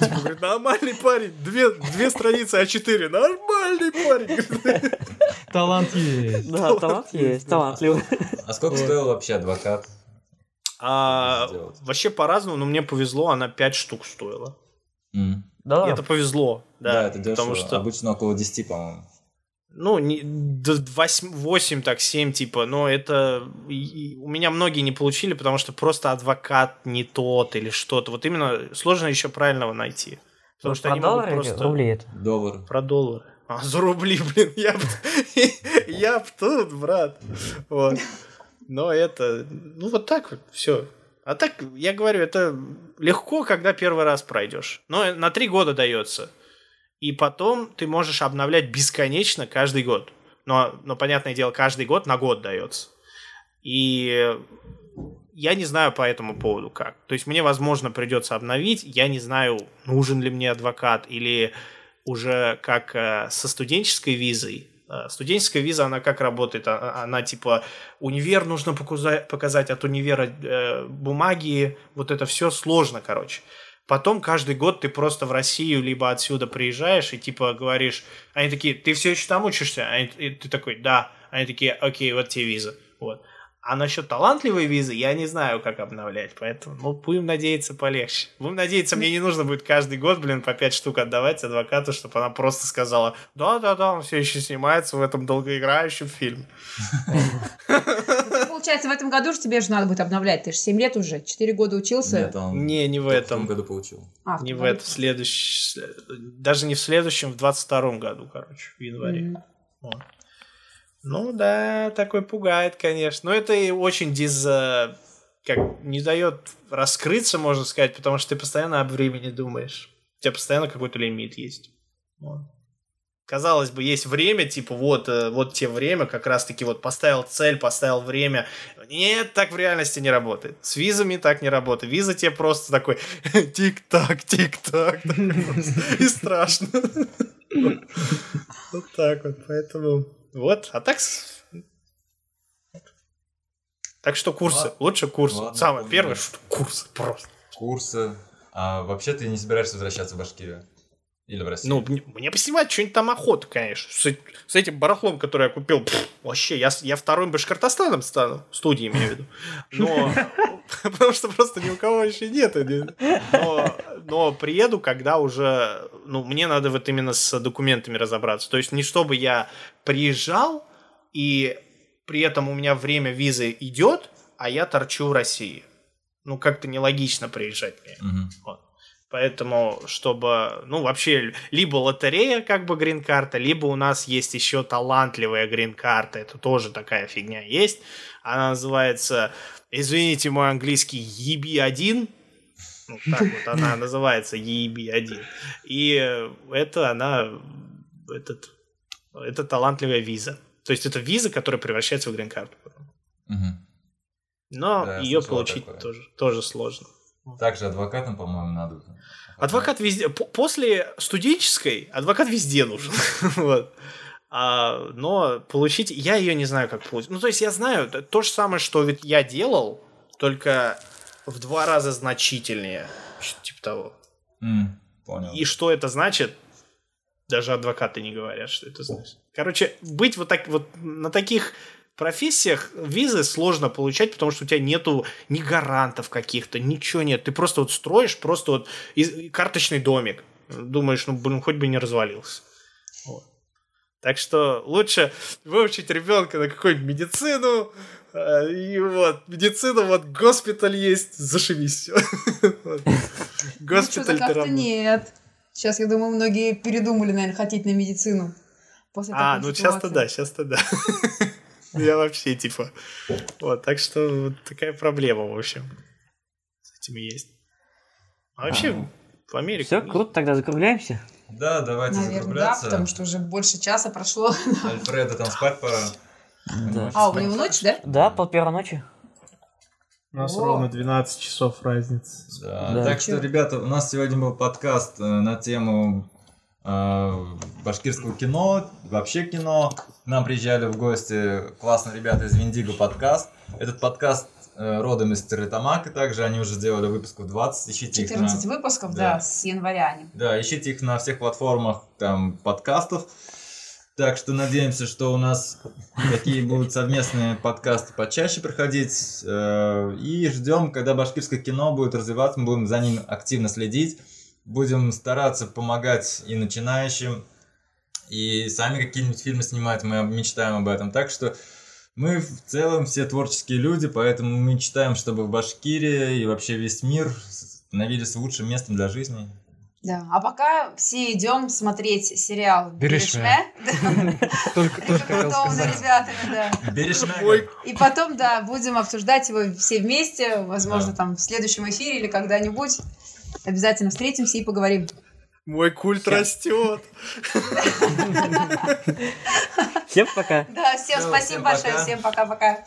Типа, говорит, нормальный парень, две, две страницы А4, нормальный парень. <laughs> Талант есть. Да, талант есть, талантливый. А сколько стоил вообще адвокат? А, вообще по-разному, но мне повезло, она 5 штук стоила. Да, это повезло, да. Да, это дешево. Потому что Обычно около 10, по-моему. Ну, не, 8, 8, так, 7, типа, но это... и- у меня многие не получили, потому что просто адвокат не тот или что-то. Вот именно сложно еще правильного найти. Потому что Про они могут доллары или просто... рубли это? Доллар. Про доллары. А, <laughs> за рубли, блин, я б, <laughs> я б тут, брат. Вот. Но это, ну вот так вот, все. А так, я говорю, это легко, когда первый раз пройдешь. Но на три года дается. И потом ты можешь обновлять бесконечно каждый год. Но, но понятное дело, каждый год на год дается. И я не знаю по этому поводу как. То есть мне, возможно, придется обновить. Я не знаю, нужен ли мне адвокат или уже как э, со студенческой визой. Э, Студенческая виза, она как работает? А- Она, типа, универ нужно показа- показать, от универа э, бумаги, вот это все сложно, короче. Потом каждый год ты просто в Россию либо отсюда приезжаешь и типа говоришь, они такие, ты все еще там учишься? Они- и ты такой, да. Они такие, окей, вот тебе виза. Вот. А насчет талантливой визы я не знаю, как обновлять, поэтому ну, будем надеяться полегче. Будем надеяться, мне не нужно будет каждый год, блин, по 5 штук отдавать адвокату, чтобы она просто сказала, да-да-да, он все еще снимается в этом долгоиграющем фильме. <laughs> Получается, в этом году же тебе же надо будет обновлять. Ты же 7 лет уже, 4 года учился. Нет, он Не, не в только в этом. году получил. А, в Не в этом, в следующем, даже не в следующем, в 22 году, короче, в январе. Мгм. Вот. Ну да, такой пугает, конечно. Но это и очень диз... э, как не дает раскрыться, можно сказать, потому что ты постоянно об времени думаешь. У тебя постоянно какой-то лимит есть. Вот. Казалось бы, есть время, типа, вот, э, вот тебе время, как раз-таки вот поставил цель, поставил время. Нет, так в реальности не работает. С визами так не работает. Виза тебе просто такой <laughs> тик-так, тик-так. <laughs> И страшно. Вот так вот, поэтому... Вот, а так... Так что курсы, лучше курсы. Самое первое, что курсы просто. Курсы. А вообще ты не собираешься возвращаться в Башкирию? Или в Россию? Ну, мне, мне поснимать что-нибудь там охота, конечно. С, с этим барахлом, который я купил, пф, вообще, я, я вторым Башкортостаном стану. Студии имею в виду. Но, <laughs> потому что просто ни у кого еще нет. Но, но приеду, когда уже, ну, мне надо вот именно с документами разобраться. То есть не чтобы я приезжал, и при этом у меня время визы идет, а я торчу в России. Ну, как-то нелогично приезжать мне. Вот. Поэтому, чтобы, ну, вообще, либо лотерея, как бы, грин-карта, либо у нас есть еще талантливая грин-карта, это тоже такая фигня есть. Она называется, извините, мой английский, EB1, ну, так вот она <laughs> называется, EB1. И это она, этот, это талантливая виза. То есть это виза, которая превращается в грин-карту. Но Да, ее получить такое. тоже, тоже сложно. Также адвокатам, по-моему, надо. Адвокат везде. После студенческой адвокат везде нужен. <laughs> Вот. А, но получить... Я ее не знаю, как получить. Ну, то есть я знаю, то же самое, что ведь я делал, только в два раза значительнее. Что-то типа того. М, Понял. И что это значит, даже адвокаты не говорят, что это значит. Короче, быть вот так вот на таких профессиях визы сложно получать, потому что у тебя нету ни гарантов каких-то, ничего нет. Ты просто вот строишь просто вот карточный домик. Думаешь, ну, блин, хоть бы не развалился. Вот. Так что лучше выучить ребенка на какую-нибудь медицину, э, и вот, медицина, вот, госпиталь есть, зашибись все. <laughs> Ну, Госпиталь ты нет. Сейчас, я думаю, многие передумали, наверное, хотеть на медицину. После А, ну сейчас-то да, сейчас-то да. <laughs> <laughs> Я вообще типа. Вот, так что вот такая проблема, в общем. С этим есть. А вообще, в Америке. Все, круто, тогда закругляемся. Да, давайте Наверное, да, закругляться. потому что уже больше часа прошло. Альфреда там спать пора. Да. А, у него ночь, да? Да, пол первой ночи. У нас О. ровно 12 часов разницы. Да. Да. Так что, ребята, у нас сегодня был подкаст э, на тему башкирского кино, вообще кино. К нам приезжали в гости классные ребята из Виндиго подкаст. Этот подкаст э, родом из Стерлитамака, также они уже сделали выпусков 20, ищите их на... 14 выпусков, Да. да, с января они. Да, ищите их на всех платформах там подкастов. Так что надеемся, что у нас такие будут совместные подкасты почаще проходить. Э, И ждем, когда башкирское кино будет развиваться, мы будем за ним активно следить. Будем стараться помогать и начинающим, и сами какие-нибудь фильмы снимать, мы мечтаем об этом. Так что мы в целом все творческие люди, поэтому мы мечтаем, чтобы в Башкирии и вообще весь мир становились лучшим местом для жизни. Да. А пока все идем смотреть сериал Берешме. «Берешме». <laughs> Только, Рекомендованный ребятами. Ой, И потом, да, будем обсуждать его все вместе, возможно, там в следующем эфире или когда-нибудь. Обязательно встретимся и поговорим. мой культ растет. <laughs> Всем пока. Да, всем спасибо большое, всем пока-пока.